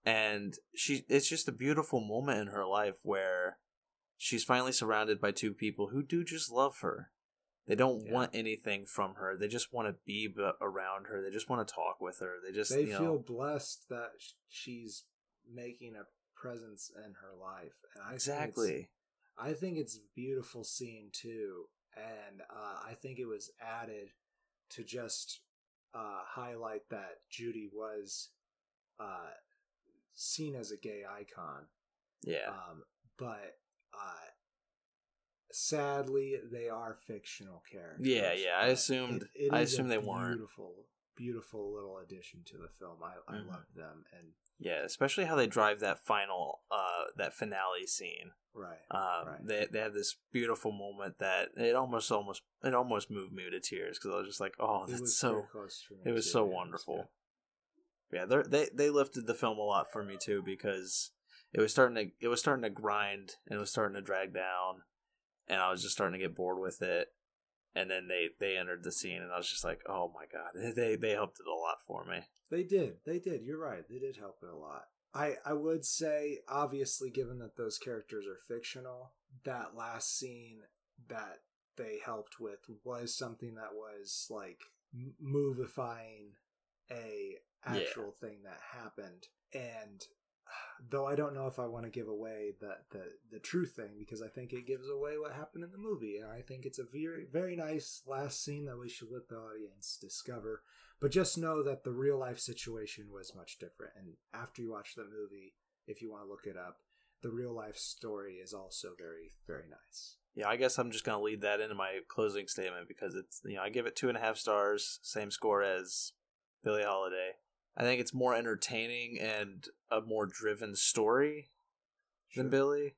And she it's just a beautiful moment in her life where she's finally surrounded by two people who do just love her they don't Yeah. want anything from her they just want to be b- around her they just want to talk with her they just They feel know blessed that she's making a presence in her life. And I think exactly I think it's a beautiful scene too, and uh, I think it was added to just uh, highlight that Judy was uh, seen as a gay icon. yeah Um, but uh, sadly, they are fictional characters. Yeah, yeah, I assumed- it- it I is a assumed they weren't. Beautiful, beautiful little addition to the film. I, I Mhm. love them, and yeah especially how they drive that final uh that finale scene right, um Right. they they have this beautiful moment that it almost almost it almost moved me to tears because i was just like oh that's so very close for it was so yeah, wonderful. yeah they're- they they lifted the film a lot for me too because it was starting to it was starting to grind and it was starting to drag down and i was just starting to get bored with it and then they they entered the scene and i was just like oh my god they they helped it a lot for me They did. They did. You're right. They did help it a lot. I I would say obviously given that those characters are fictional, that last scene that they helped with was something that was like m- movifying a actual thing that happened and though I don't know if I want to give away the, the the true thing because I think it gives away what happened in the movie and I think it's a very very nice last scene that we should let the audience discover but just know that the real life situation was much different. And after you watch the movie, if you want to look it up, the real life story is also very, very nice. yeah, I guess I'm just gonna lead that into my closing statement because it's you know I give it two and a half stars, same score as Billie Holiday. I think it's more entertaining and a more driven story than Billie.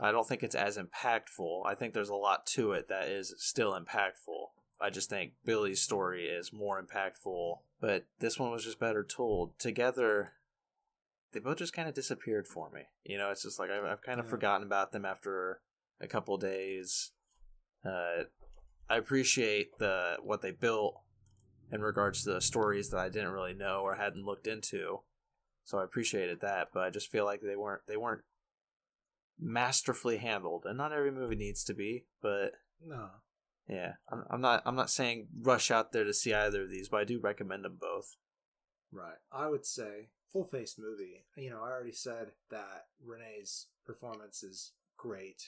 I don't think it's as impactful. I think there's a lot to it that is still impactful. I just think Billie's story is more impactful, but this one was just better told. Together, they both just kind of disappeared for me. You know, it's just like I've, I've kind of Yeah. forgotten about them after a couple days. Uh, I appreciate the what they built in regards to the stories that I didn't really know or hadn't looked into. So I appreciated that, but I just feel like they weren't they weren't masterfully handled, and not every movie needs to be. But No. yeah, I'm, I'm not I'm not saying rush out there to see either of these, but I do recommend them both. Right. I would say full face movie. You know, I already said that Renee's performance is great.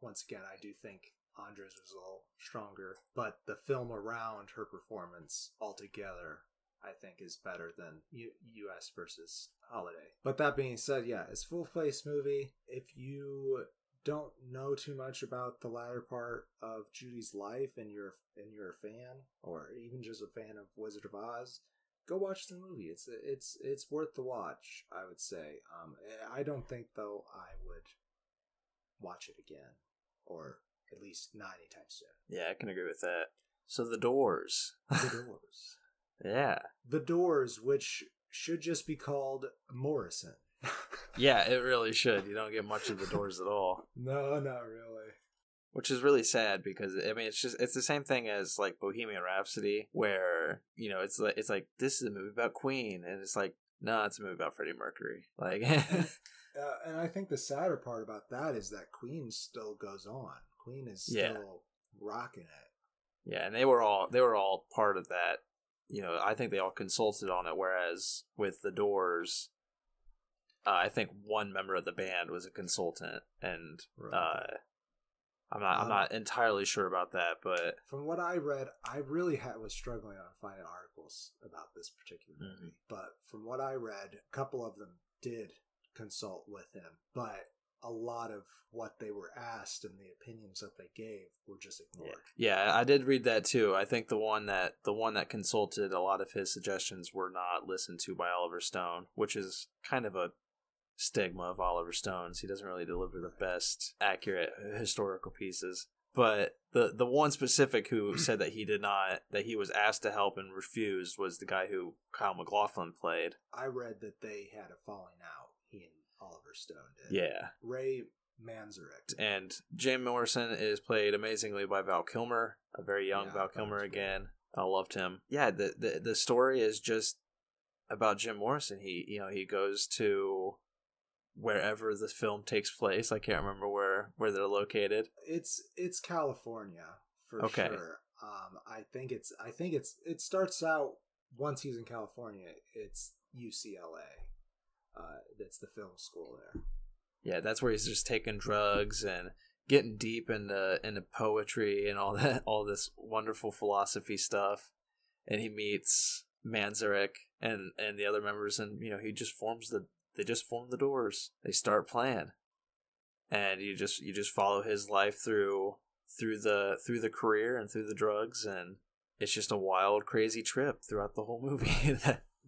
Once again, I do think Andra's was a little stronger, but the film around her performance altogether, I think, is better than U- U.S. versus Holiday. But that being said, yeah, it's full face movie. If you don't know too much about the latter part of Judy's life and you're and you're a fan, or even just a fan of Wizard of Oz, go watch the movie. It's it's it's worth the watch. I would say. Um, I don't think though I would watch it again, or at least not anytime soon. Yeah, I can agree with that. So the Doors, The Doors. yeah, the Doors, which should just be called Morrison. yeah, it really should. You don't get much of the Doors at all. no, not really. which is really sad because I mean it's just it's the same thing as like Bohemian Rhapsody where you know it's like it's like this is a movie about Queen and it's like no it's a movie about Freddie Mercury like Uh, and I think the sadder part about that is that Queen still goes on. Queen is still Yeah. rocking it. yeah and they were all they were all part of that you know I think they all consulted on it whereas with the Doors uh, I think one member of the band was a consultant, and Right. uh, I'm not I'm Um, not entirely sure about that, but From what I read, I really had, was struggling on finding articles about this particular Mhm. movie. But from what I read, a couple of them did consult with him, but a lot of what they were asked and the opinions that they gave were just ignored. yeah, I did read that too. I think the one that the one that consulted a lot of his suggestions were not listened to by Oliver Stone, which is kind of a stigma of Oliver Stone's. He doesn't really deliver the best accurate historical pieces. But the the one specific who said that he did not that he was asked to help and refused was the guy who Kyle MacLachlan played. I read that they had a falling out. Stone did. Yeah. Ray Manzarek. And Jim Morrison is played amazingly by Val Kilmer, a very young Yeah, Val Kilmer again. I loved him. Yeah, the, the the story is just about Jim Morrison. He you know he goes to wherever the film takes place. I can't remember where where they're located. It's it's California for Okay. sure. Um, I think it's I think it's it starts out once he's in California. It's UCLA. Uh, that's the film school there. Yeah, that's where he's just taking drugs and getting deep into into poetry and all that all this wonderful philosophy stuff. And he meets Manzarek and and the other members and you know, he just forms the they just form the doors. They start playing. And you just you just follow his life through through the through the career and through the drugs and it's just a wild crazy trip throughout the whole movie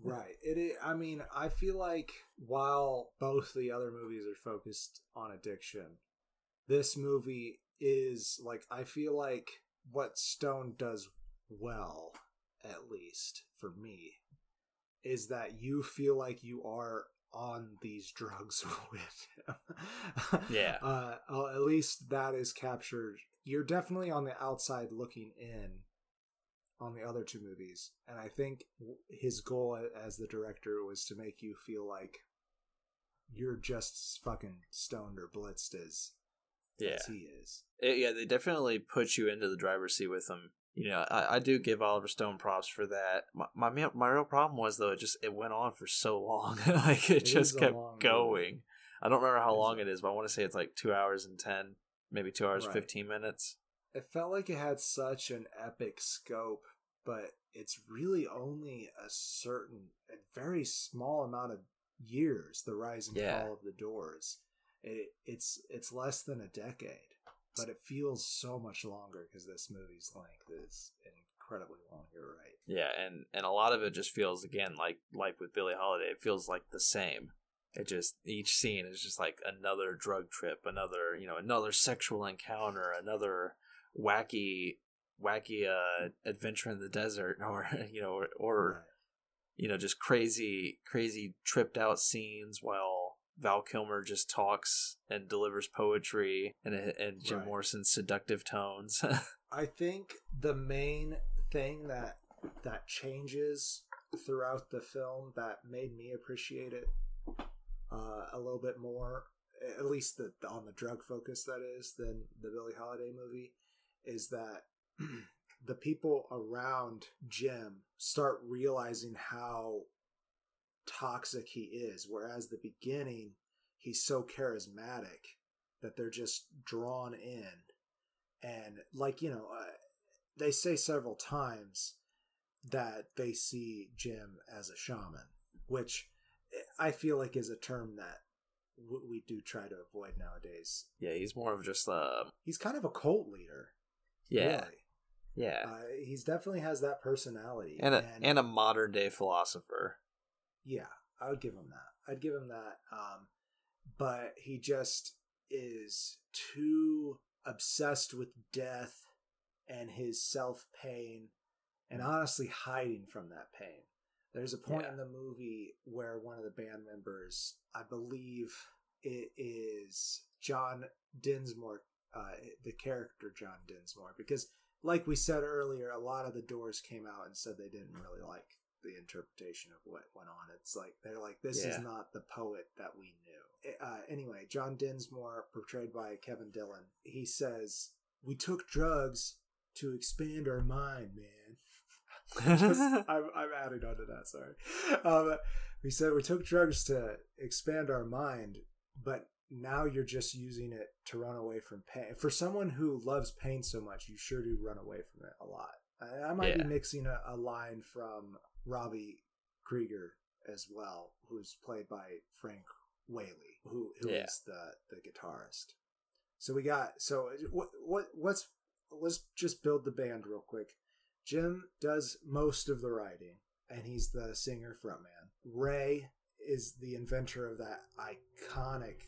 Right. It. i I mean, I feel like while both the other movies are focused on addiction, this movie is like I feel like what Stone does well, at least for me, is that you feel like you are on these drugs with him. Yeah. Uh, uh, at least that is captured. You're definitely on the outside looking in on the other two movies, and I think his goal as the director was to make you feel like you're just as fucking stoned or blitzed as yeah. as he is. It- yeah, they definitely put you into the driver's seat with them. You know, I, I do give Oliver Stone props for that. My, my my real problem was though it just it went on for so long, like it, It just kept going. movie. I don't remember how long it is, but I want to say it's like two hours and ten, maybe two hours Right. fifteen minutes. It felt like it had such an epic scope, but it's really only a certain, a very small amount of years. The rise and Yeah. fall of the Doors. It, it's it's less than a decade, but it feels so much longer because this movie's length is incredibly long. You're right. Yeah, and and a lot of it just feels again like like with Billie Holiday, it feels like the same. It just each scene is just like another drug trip, another you know another sexual encounter, another wacky wacky uh adventure in the desert, or you know or, or you know just crazy crazy tripped out scenes while Val Kilmer just talks and delivers poetry and and Jim Right. Morrison's seductive tones. I think the main thing that that changes throughout the film that made me appreciate it uh, a little bit more, at least the, the- on the drug focus that is, than the Billie Holiday movie, is that the people around Jim start realizing how toxic he is. Whereas the beginning, he's so charismatic that they're just drawn in and like you know uh, they say several times that they see jim as a shaman which i feel like is a term that we do try to avoid nowadays yeah, he's more of just uh he's kind of a cult leader yeah really. yeah. uh, he's definitely has that personality and a and a modern day philosopher. yeah i would give him that i'd give him that um but he just is too obsessed with death and his self pain and honestly hiding from that pain there's a point Yeah. in the movie where one of the band members i believe it is john densmore uh, the character john densmore because like we said earlier a lot of the doors came out and said they didn't really like the interpretation of what went on. It's like they're like, this is not the poet that we knew. Uh, anyway, John Densmore, portrayed by Kevin Dillon, he says, "We took drugs to expand our mind, man." Just, I'm, I'm adding on to that. Sorry. Um, we said we took drugs to expand our mind, but now you're just using it to run away from pain. For someone who loves pain so much, you sure do run away from it a lot. I, I might Yeah. be mixing a, a line from Robbie Krieger as well, who's played by Frank Whaley, who who is Yeah. the the guitarist. So we got so what what what's let's just build the band real quick. Jim does most of the writing, and he's the singer frontman. Ray is the inventor of that iconic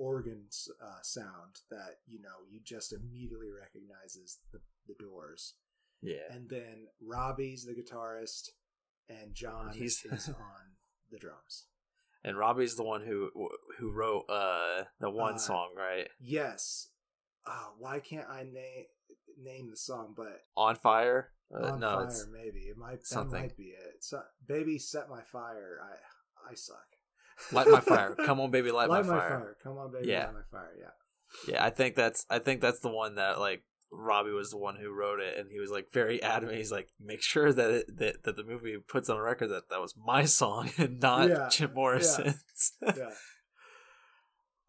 organ uh, sound that you know you just immediately recognizes the, the Doors. yeah. And then Robbie's the guitarist, and John He's- is on the drums. And Robbie's the one who who wrote uh the one Uh, song, right? Yes. Uh, why can't I name name the song? But On fire. Uh, on no, fire, maybe it might. something. That might be it. So, baby, set my fire. I I suck. Light my fire. Come on, baby, light, light my fire. Come on, baby, Yeah. light my fire. Yeah. Yeah, I think that's I think that's the one that like Robbie was the one who wrote it, and he was like very adamant. He's like, make sure that it, that that the movie puts on record that that was my song and not Yeah, Jim Morrison's. yeah.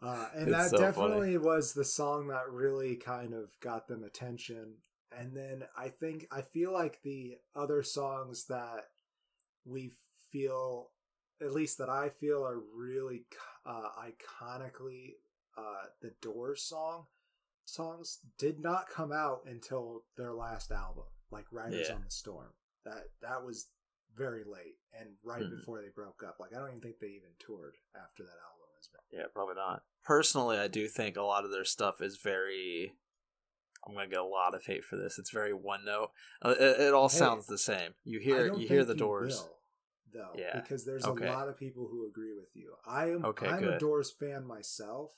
Uh, and It's that so funny. definitely was the song that really kind of got them attention. And then I think I feel like the other songs that we feel, at least that I feel, are really uh, iconically uh, the Doors song songs did not come out until their last album, like Riders Yeah. on the Storm. That that was very late and right Mhm. before they broke up. Like I don't even think they even toured after that album was made. Yeah, probably not. Personally, I do think a lot of their stuff is very. I'm gonna get a lot of hate for this. It's very one note. Uh, It, it all Hey, sounds the same. You hear you hear the Doors. will, though, Yeah. because there's Okay. a lot of people who agree with you. I am Okay, I'm a. Doors fan myself,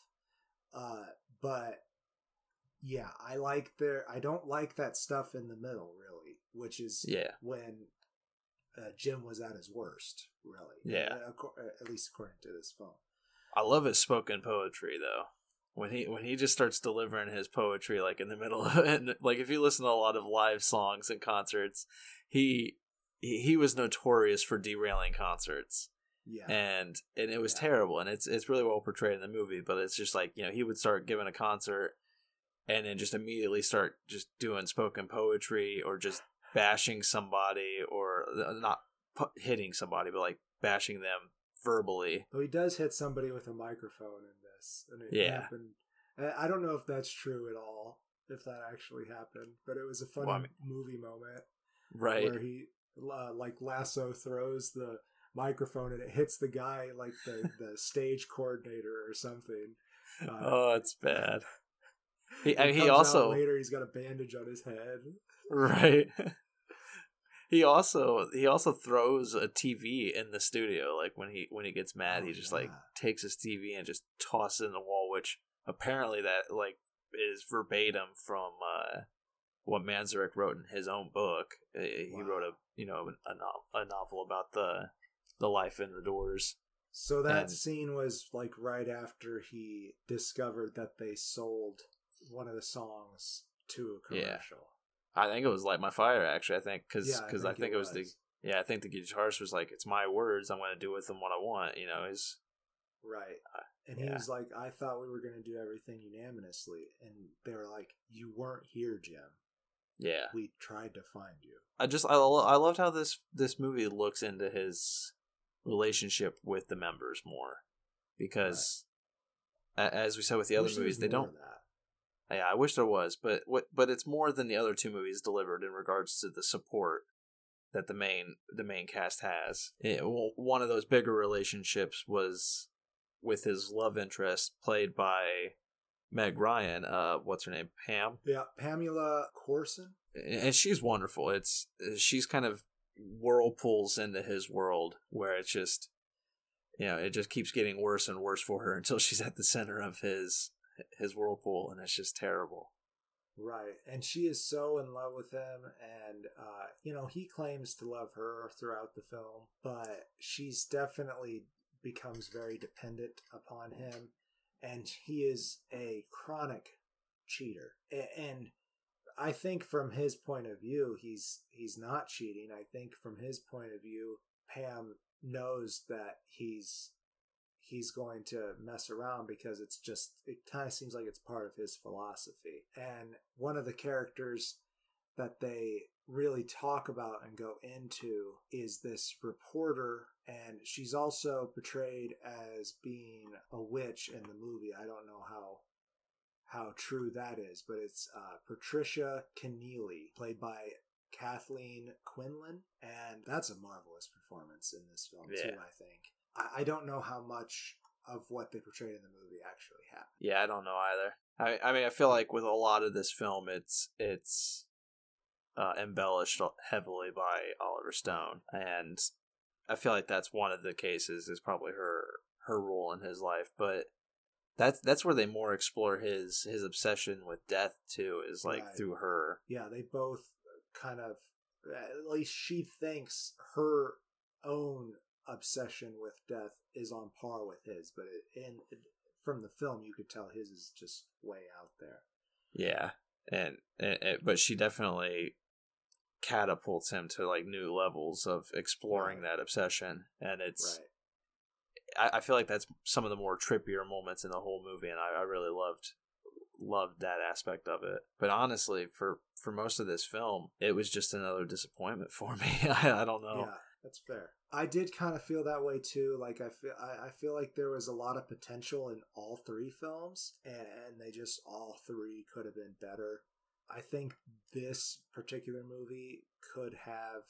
uh, but yeah, I like their. I don't like that stuff in the middle, really, which is Yeah, when uh, Jim was at his worst, really. Yeah. Uh, uh, at least according to this film. I love his spoken poetry though. When he when he just starts delivering his poetry like in the middle of and like if you listen to a lot of live songs and concerts, he he, was notorious for derailing concerts. Yeah, and and it was Yeah. terrible and it's it's really well portrayed in the movie but it's just like you know he would start giving a concert and then just immediately start just doing spoken poetry or just bashing somebody or uh, not hitting somebody but like bashing them verbally Though he does hit somebody with a microphone in this, and it Yeah. happened. I I don't know if that's true at all, if that actually happened, but it was a funny Well, I mean- movie moment right where he, uh, like Lasso, throws the microphone and it hits the guy, like the the stage coordinator or something. Uh, oh it's bad he, he also later he's got a bandage on his head. right he also he also throws a tv in the studio like when he when he gets mad Oh, he just like takes his tv and just tosses it in the wall which apparently that like is verbatim from uh what Manzarek wrote in his own book Uh, he Wow. wrote a you know a, a novel about the the life in the doors So that And- scene was like right after he discovered that they sold one of the songs to a Yeah. commercial. i think it was light my fire actually i think because Yeah, because I, think it was, the yeah i think the guitarist was like it's my words i'm going to do with them what i want you know is Right. And he Uh, yeah. was like, I thought we were going to do everything unanimously. And they were like, You weren't here, Jim. Yeah. We tried to find you. I just I, lo- I loved how this this movie looks into his relationship with the members more because a as we said with the other movies they don't yeah I wish there was but what but it's more than the other two movies delivered in regards to the support that the main the main cast has. It- well, one of those bigger relationships was with his love interest played by Meg Ryan uh what's her name Pam Yeah. Pamela Courson. and she's wonderful. It's she's kind of whirlpools into his world where it's just you know it just keeps getting worse and worse for her until she's at the center of his his whirlpool and it's just terrible. Right. And she is so in love with him. And, uh, you know, he claims to love her throughout the film, but she's definitely becomes very dependent upon him. And he is a chronic cheater. And I think from his point of view, he's he's not cheating. I think from his point of view, Pam knows that he's he's going to mess around because it's just it kind of seems like it's part of his philosophy. And one of the characters that they really talk about and go into is this reporter and she's also portrayed as being a witch in the movie. I don't know how how true that is, but it's uh, Patricia Kennealy, played by Kathleen Quinlan, and that's a marvelous performance in this film yeah. too. I think. I, I don't know how much of what they portrayed in the movie actually happened. Yeah, I don't know either. I I mean, I feel like with a lot of this film, it's it's uh, embellished heavily by Oliver Stone, and I feel like that's one of the cases is probably her her role in his life, but that's that's where they more explore his his obsession with death too is like right. through her. Yeah they both kind of at least she thinks her own obsession with death is on par with his but it, in from the film you could tell his is just way out there. Yeah and, and, but she definitely catapults him to like new levels of exploring that obsession and it's right I, I, feel like that's some of the more trippier moments in the whole movie, and I, I really loved loved that aspect of it. But honestly, for for most of this film, it was just another disappointment for me. I, I don't know. Yeah, that's fair. I did kind of feel that way too. Like I feel I, I feel like there was a lot of potential in all three films, and they just all three could have been better. I think this particular movie could have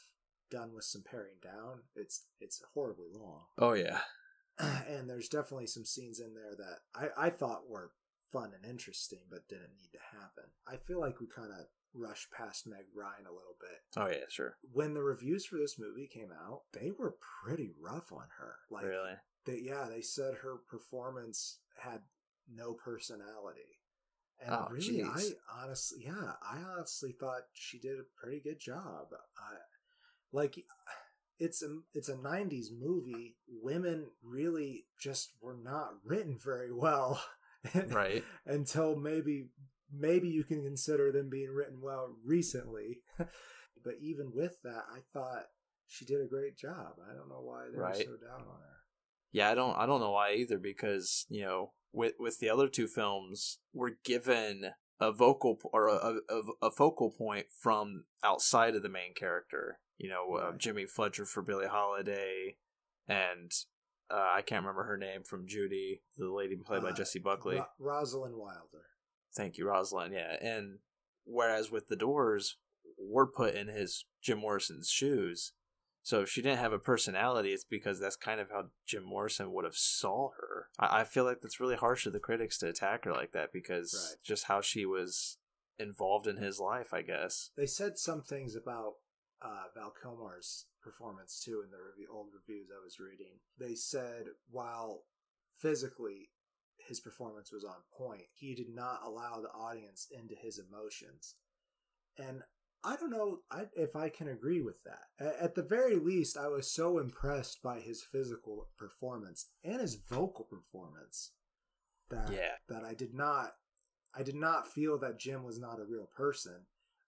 done with some paring down. It's it's horribly long. Oh yeah. and there's definitely some scenes in there that I, I thought were fun and interesting, but didn't need to happen. I feel like we kind of rushed past Meg Ryan a little bit. Oh yeah, sure. When the reviews for this movie came out, they were pretty rough on her. Like, really? They, yeah, they said her performance had no personality. And oh, really, geez. I honestly, yeah, I honestly thought she did a pretty good job. I, like it's a it's a 90s movie women really just were not written very well right until maybe maybe you can consider them being written well recently but even with that i thought she did a great job i don't know why they right. were so down on her yeah i don't i don't know why either because you know with with the other two films we're given a vocal or a, a, a focal point from outside of the main character you know, uh, Jimmy Fletcher for Billie Holiday, and uh, I can't remember her name from Judy, the lady played by uh, Jessie Buckley. Ro- Rosalind Wilder. Thank you, Rosalind. Yeah, and whereas with the Doors, we're put in his Jim Morrison's shoes. So if she didn't have a personality, it's because that's kind of how Jim Morrison would have saw her. I, I feel like that's really harsh of the critics to attack her like that because right. just how she was involved in his life, I guess. They said some things about uh, Val Kilmer's performance too in the review, old reviews I was reading. They said while physically his performance was on point, he did not allow the audience into his emotions. And I don't know if I can agree with that. At the very least, I was so impressed by his physical performance and his vocal performance that yeah. that I did not I did not feel that Jim was not a real person.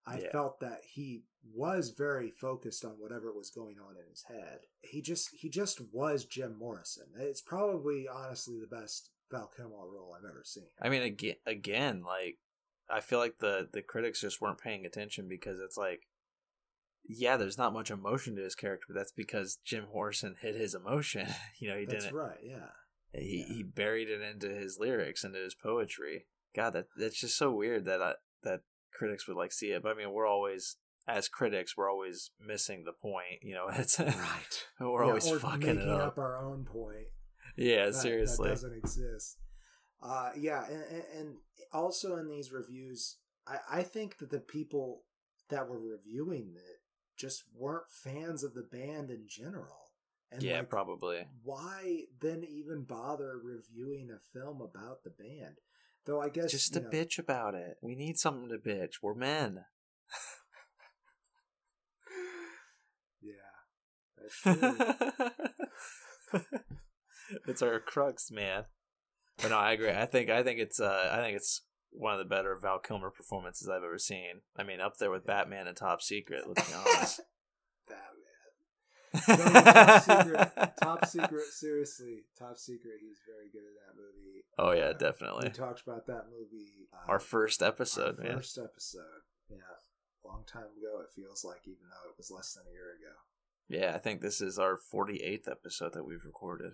I yeah. felt that he was very focused on whatever was going on in his head. He just he just was Jim Morrison. It's probably honestly the best Val Kilmer role I've ever seen. I mean, again, again, like I feel like the the critics just weren't paying attention because it's like, yeah, there's not much emotion to his character, but that's because Jim Morrison hid his emotion. you know, he that's didn't. right. Yeah. He yeah. he buried it into his lyrics, into his poetry. God, that that's just so weird that I, that critics would like see it. But I mean, we're always as critics, we're always missing the point. You know, it's right. we're yeah, always fucking it up. up. our own point. Yeah, that, seriously, that doesn't exist. Uh, yeah, and, and also in these reviews, I, I think that the people that were reviewing it just weren't fans of the band in general. And yeah, like, probably. Why then even bother reviewing a film about the band? Though I guess just to know, bitch about it. We need something to bitch. We're men. yeah, that's true. it's our crux, man. But no, I agree. I think I think it's uh I think it's one of the better Val Kilmer performances I've ever seen. I mean, up there with Batman and Top Secret. Let's be honest. Batman. No, top secret. Top secret. Seriously, top secret. He's very good at that movie. oh yeah, Uh, definitely. We talked about that movie. Uh, Our first episode, our man. First episode. Yeah, long time ago. It feels like, even though it was less than a year ago. Yeah, I think this is our 48th episode that we've recorded.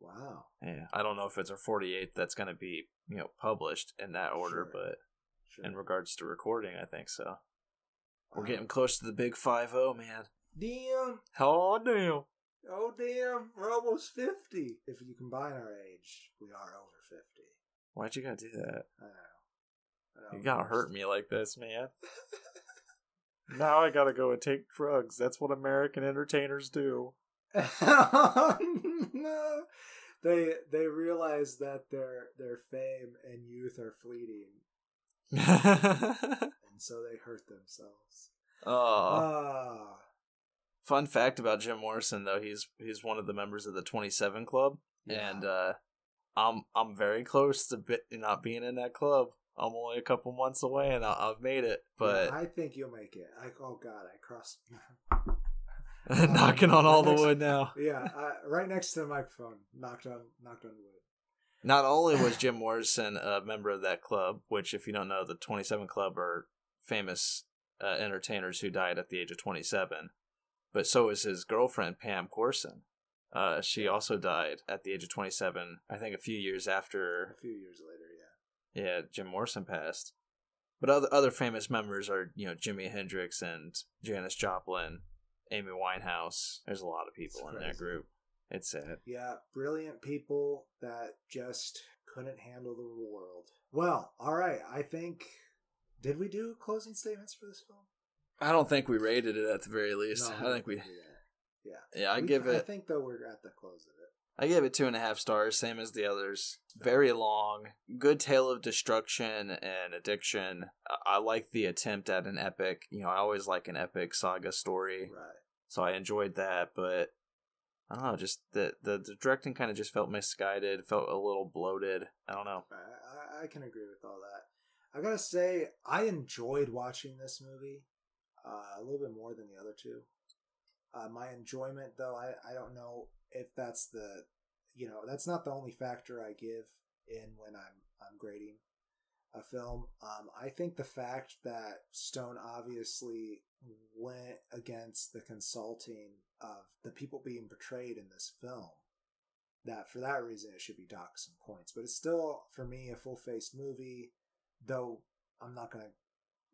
Wow. Yeah, I don't know if it's a 48 that's going to be, you know, published in that order, Sure. but Sure. in regards to recording, I think so. We're getting close to the big 5-0, man. Damn. Oh, damn. Oh damn. We're almost fifty. If you combine our age, we are over fifty. Why'd you gotta do that? I know. I know. You gotta hurt me like this, man. now I gotta go and take drugs. That's what American entertainers do. They they realize that their their fame and youth are fleeting, and so they hurt themselves. oh. Ah, Fun fact about Jim Morrison though, he's he's one of the members of the 27 Club, yeah. and uh, I'm I'm very close to bit, not being in that club. I'm only a couple months away, and I, I've made it. But Yeah, I think you'll make it. I oh god, I crossed. knocking on all the wood now. yeah, uh, right next to the microphone, knocked on knocked on wood. Not only was Jim Morrison a member of that club, which, if you don't know, the 27 Club are famous uh, entertainers who died at the age of 27, but so is his girlfriend, Pam Courson. Uh, she also died at the age of 27, I think a few years after. A few years later, yeah. yeah, Jim Morrison passed. But other other famous members are, you know, Jimi Hendrix and Janis Joplin, Amy Winehouse. There's a lot of people It's in that group. It's sad. Yeah, brilliant people that just couldn't handle the world. Well, all right. I think did we do closing statements for this film? I don't think we rated it at the very least. No, I think we didn't do that. Yeah, Yeah, I We- give it. I think though we're at the close of it. I gave it two and a half stars, same as the others. Very long, good tale of destruction and addiction. I- I like the attempt at an epic. You know, I always like an epic saga story, Right. so I enjoyed that. But I don't know, just the the, the directing kind of just felt misguided, felt a little bloated. I don't know. I, I, I can agree with all that. I gotta say, I enjoyed watching this movie uh, a little bit more than the other two. Uh, my enjoyment, though, I, I don't know if that's the, you know, that's not the only factor I give in when I'm I'm grading a film. Um, I think the fact that Stone obviously went against the consulting of the people being portrayed in this film that for that reason it should be docked some points. But it's still for me a full faced movie, though I'm not gonna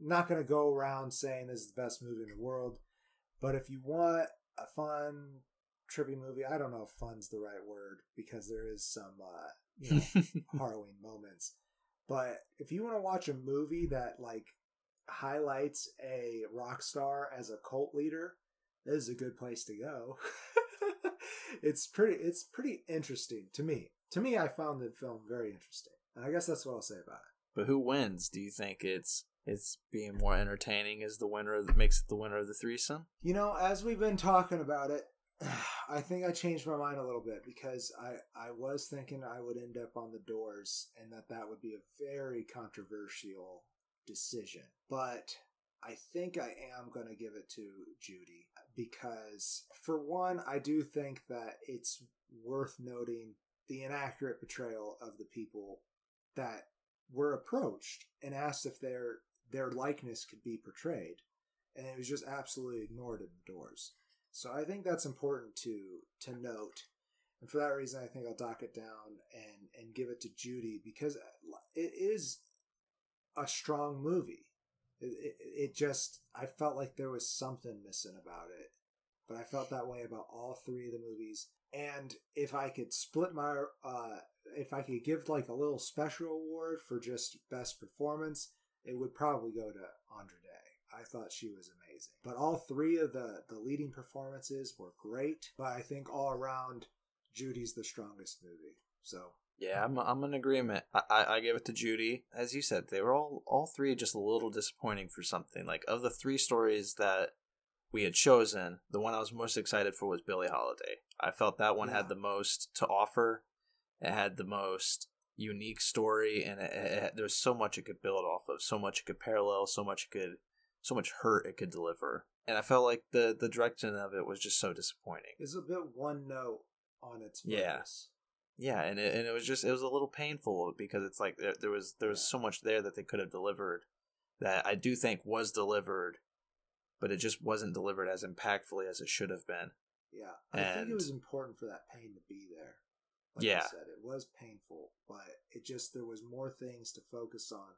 not gonna go around saying this is the best movie in the world. But if you want a fun, trippy movie, I don't know if fun's the right word because there is some uh, you know harrowing moments. But if you want to watch a movie that like highlights a rock star as a cult leader, this is a good place to go. it's pretty it's pretty interesting to me. To me I found the film very interesting. And I guess that's what I'll say about it. But who wins? Do you think it's it's being more entertaining as the winner of makes it the winner of the threesome? You know, as we've been talking about it, I think I changed my mind a little bit because I I was thinking I would end up on the doors and that that would be a very controversial decision. But I think I am going to give it to Judy because for one, I do think that it's worth noting the inaccurate portrayal of the people that were approached and asked if their their likeness could be portrayed and it was just absolutely ignored in the doors. So I think that's important to to note, and for that reason, I think I'll dock it down and and give it to Judy because it is a strong movie. It, it, it just I felt like there was something missing about it, but I felt that way about all three of the movies. And if I could split my uh, if I could give like a little special award for just best performance, it would probably go to Andra Day. I thought she was amazing. But all three of the the leading performances were great. But I think all around, Judy's the strongest movie. So Yeah, I'm I'm in agreement. I, I I give it to Judy. As you said, they were all all three just a little disappointing for something. Like of the three stories that we had chosen, the one I was most excited for was Billie Holiday. I felt that one Yeah. had the most to offer. It had the most unique story, and it, it, there's so much it could build off of, so much it could parallel, so much it could, so much hurt it could deliver. And I felt like the the direction of it was just so disappointing. It's a bit one note on its Yeah. focus. Yeah, and it, and it was just it was a little painful because it's like there, there was there was Yeah. so much there that they could have delivered that I do think was delivered, but it just wasn't delivered as impactfully as it should have been. Yeah, I think it was important for that pain to be there. Like Yeah. I said, it was painful, but it just there was more things to focus on,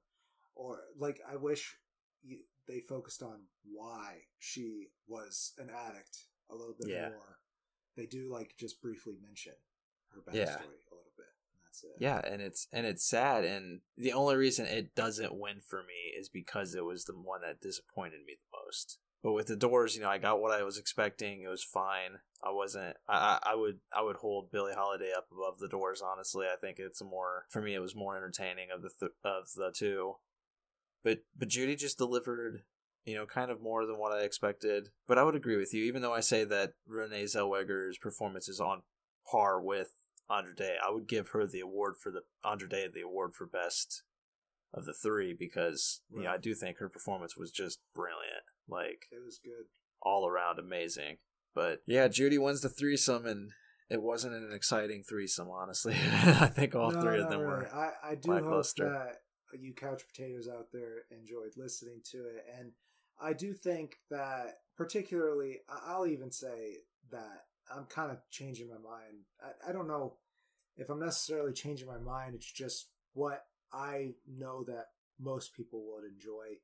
or like I wish you, they focused on why she was an addict a little bit Yeah. more. They do like just briefly mention her backstory Yeah. a little bit. and That's it. Yeah, and it's and it's sad, and the only reason it doesn't win for me is because it was the one that disappointed me the most. But with the Doors, you know, I got what I was expecting. It was fine. I wasn't. I I would I would hold Billie Holiday up above the Doors. Honestly, I think it's more for me. It was more entertaining of the th- of the two. But but Judy just delivered, you know, kind of more than what I expected. But I would agree with you, even though I say that Renee Zellweger's performance is on par with Andra Day. I would give her the award for the Andra Day the award for best of the three because you know I do think her performance was just brilliant, like it was good. all around amazing. But yeah, Judy wins the threesome, and it wasn't an exciting threesome, honestly. I think all No, three of them really. were. I, I do hope that you couch potatoes out there enjoyed listening to it, and I do think that particularly, I'll even say that I'm kind of changing my mind. I, I don't know if I'm necessarily changing my mind. It's just what I know that most people would enjoy.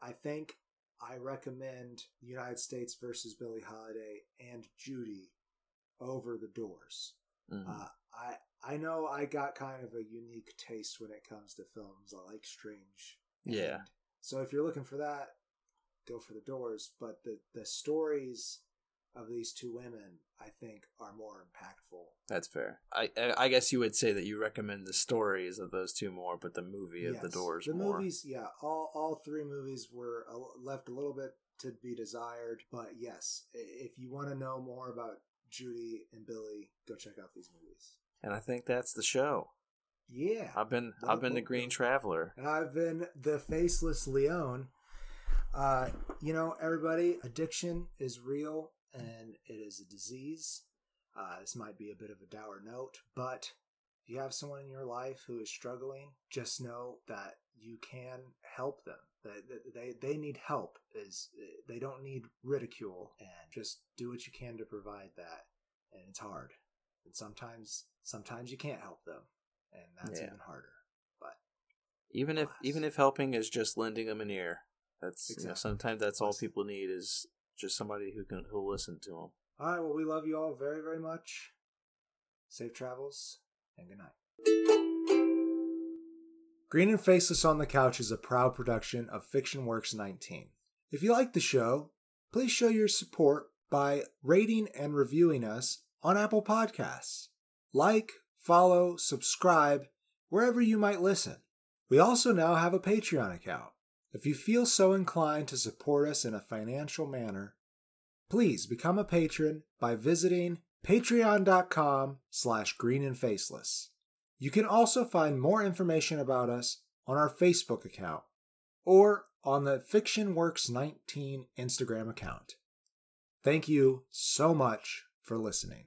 I think I recommend United States versus Billie Holiday and Judy over the Doors. Mhm. Uh, I I know I got kind of a unique taste when it comes to films. I like strange. Yeah. And so if you're looking for that, go for the Doors. But the the stories of these two women, I think, are more impactful. That's fair. I I guess you would say that you recommend the stories of those two more, but the movie of the Doors The more. movies, yeah, all all three movies were left a little bit to be desired. But yes, if you want to know more about Judy and Billie, go check out these movies. And I think that's the show. Yeah. I've been I've been the Green. Traveler. and I've been the faceless Leon. Uh, you know, everybody, addiction is real and it is a disease. Uh, this might be a bit of a dour note, but if you have someone in your life who is struggling, just know that you can help them. That that they, they need help. Is they don't need ridicule, and just do what you can to provide that. And it's hard, and sometimes sometimes you can't help them, and that's Yeah. even harder. But Even if even if helping is just lending them an ear, that's you know, sometimes that's all people need is just somebody who can who'll listen to them. All right. Well, we love you all very, very much. Safe travels and good night. Green and Faceless on the Couch is a proud production of Fiction Works 19. If you like the show, please show your support by rating and reviewing us on Apple Podcasts. Like, follow, subscribe wherever you might listen. We also now have a Patreon account. If you feel so inclined to support us in a financial manner, please become a patron by visiting patreon.com slash green and faceless you can also find more information about us on our facebook account or on the fictionworks 19 instagram account thank you so much for listening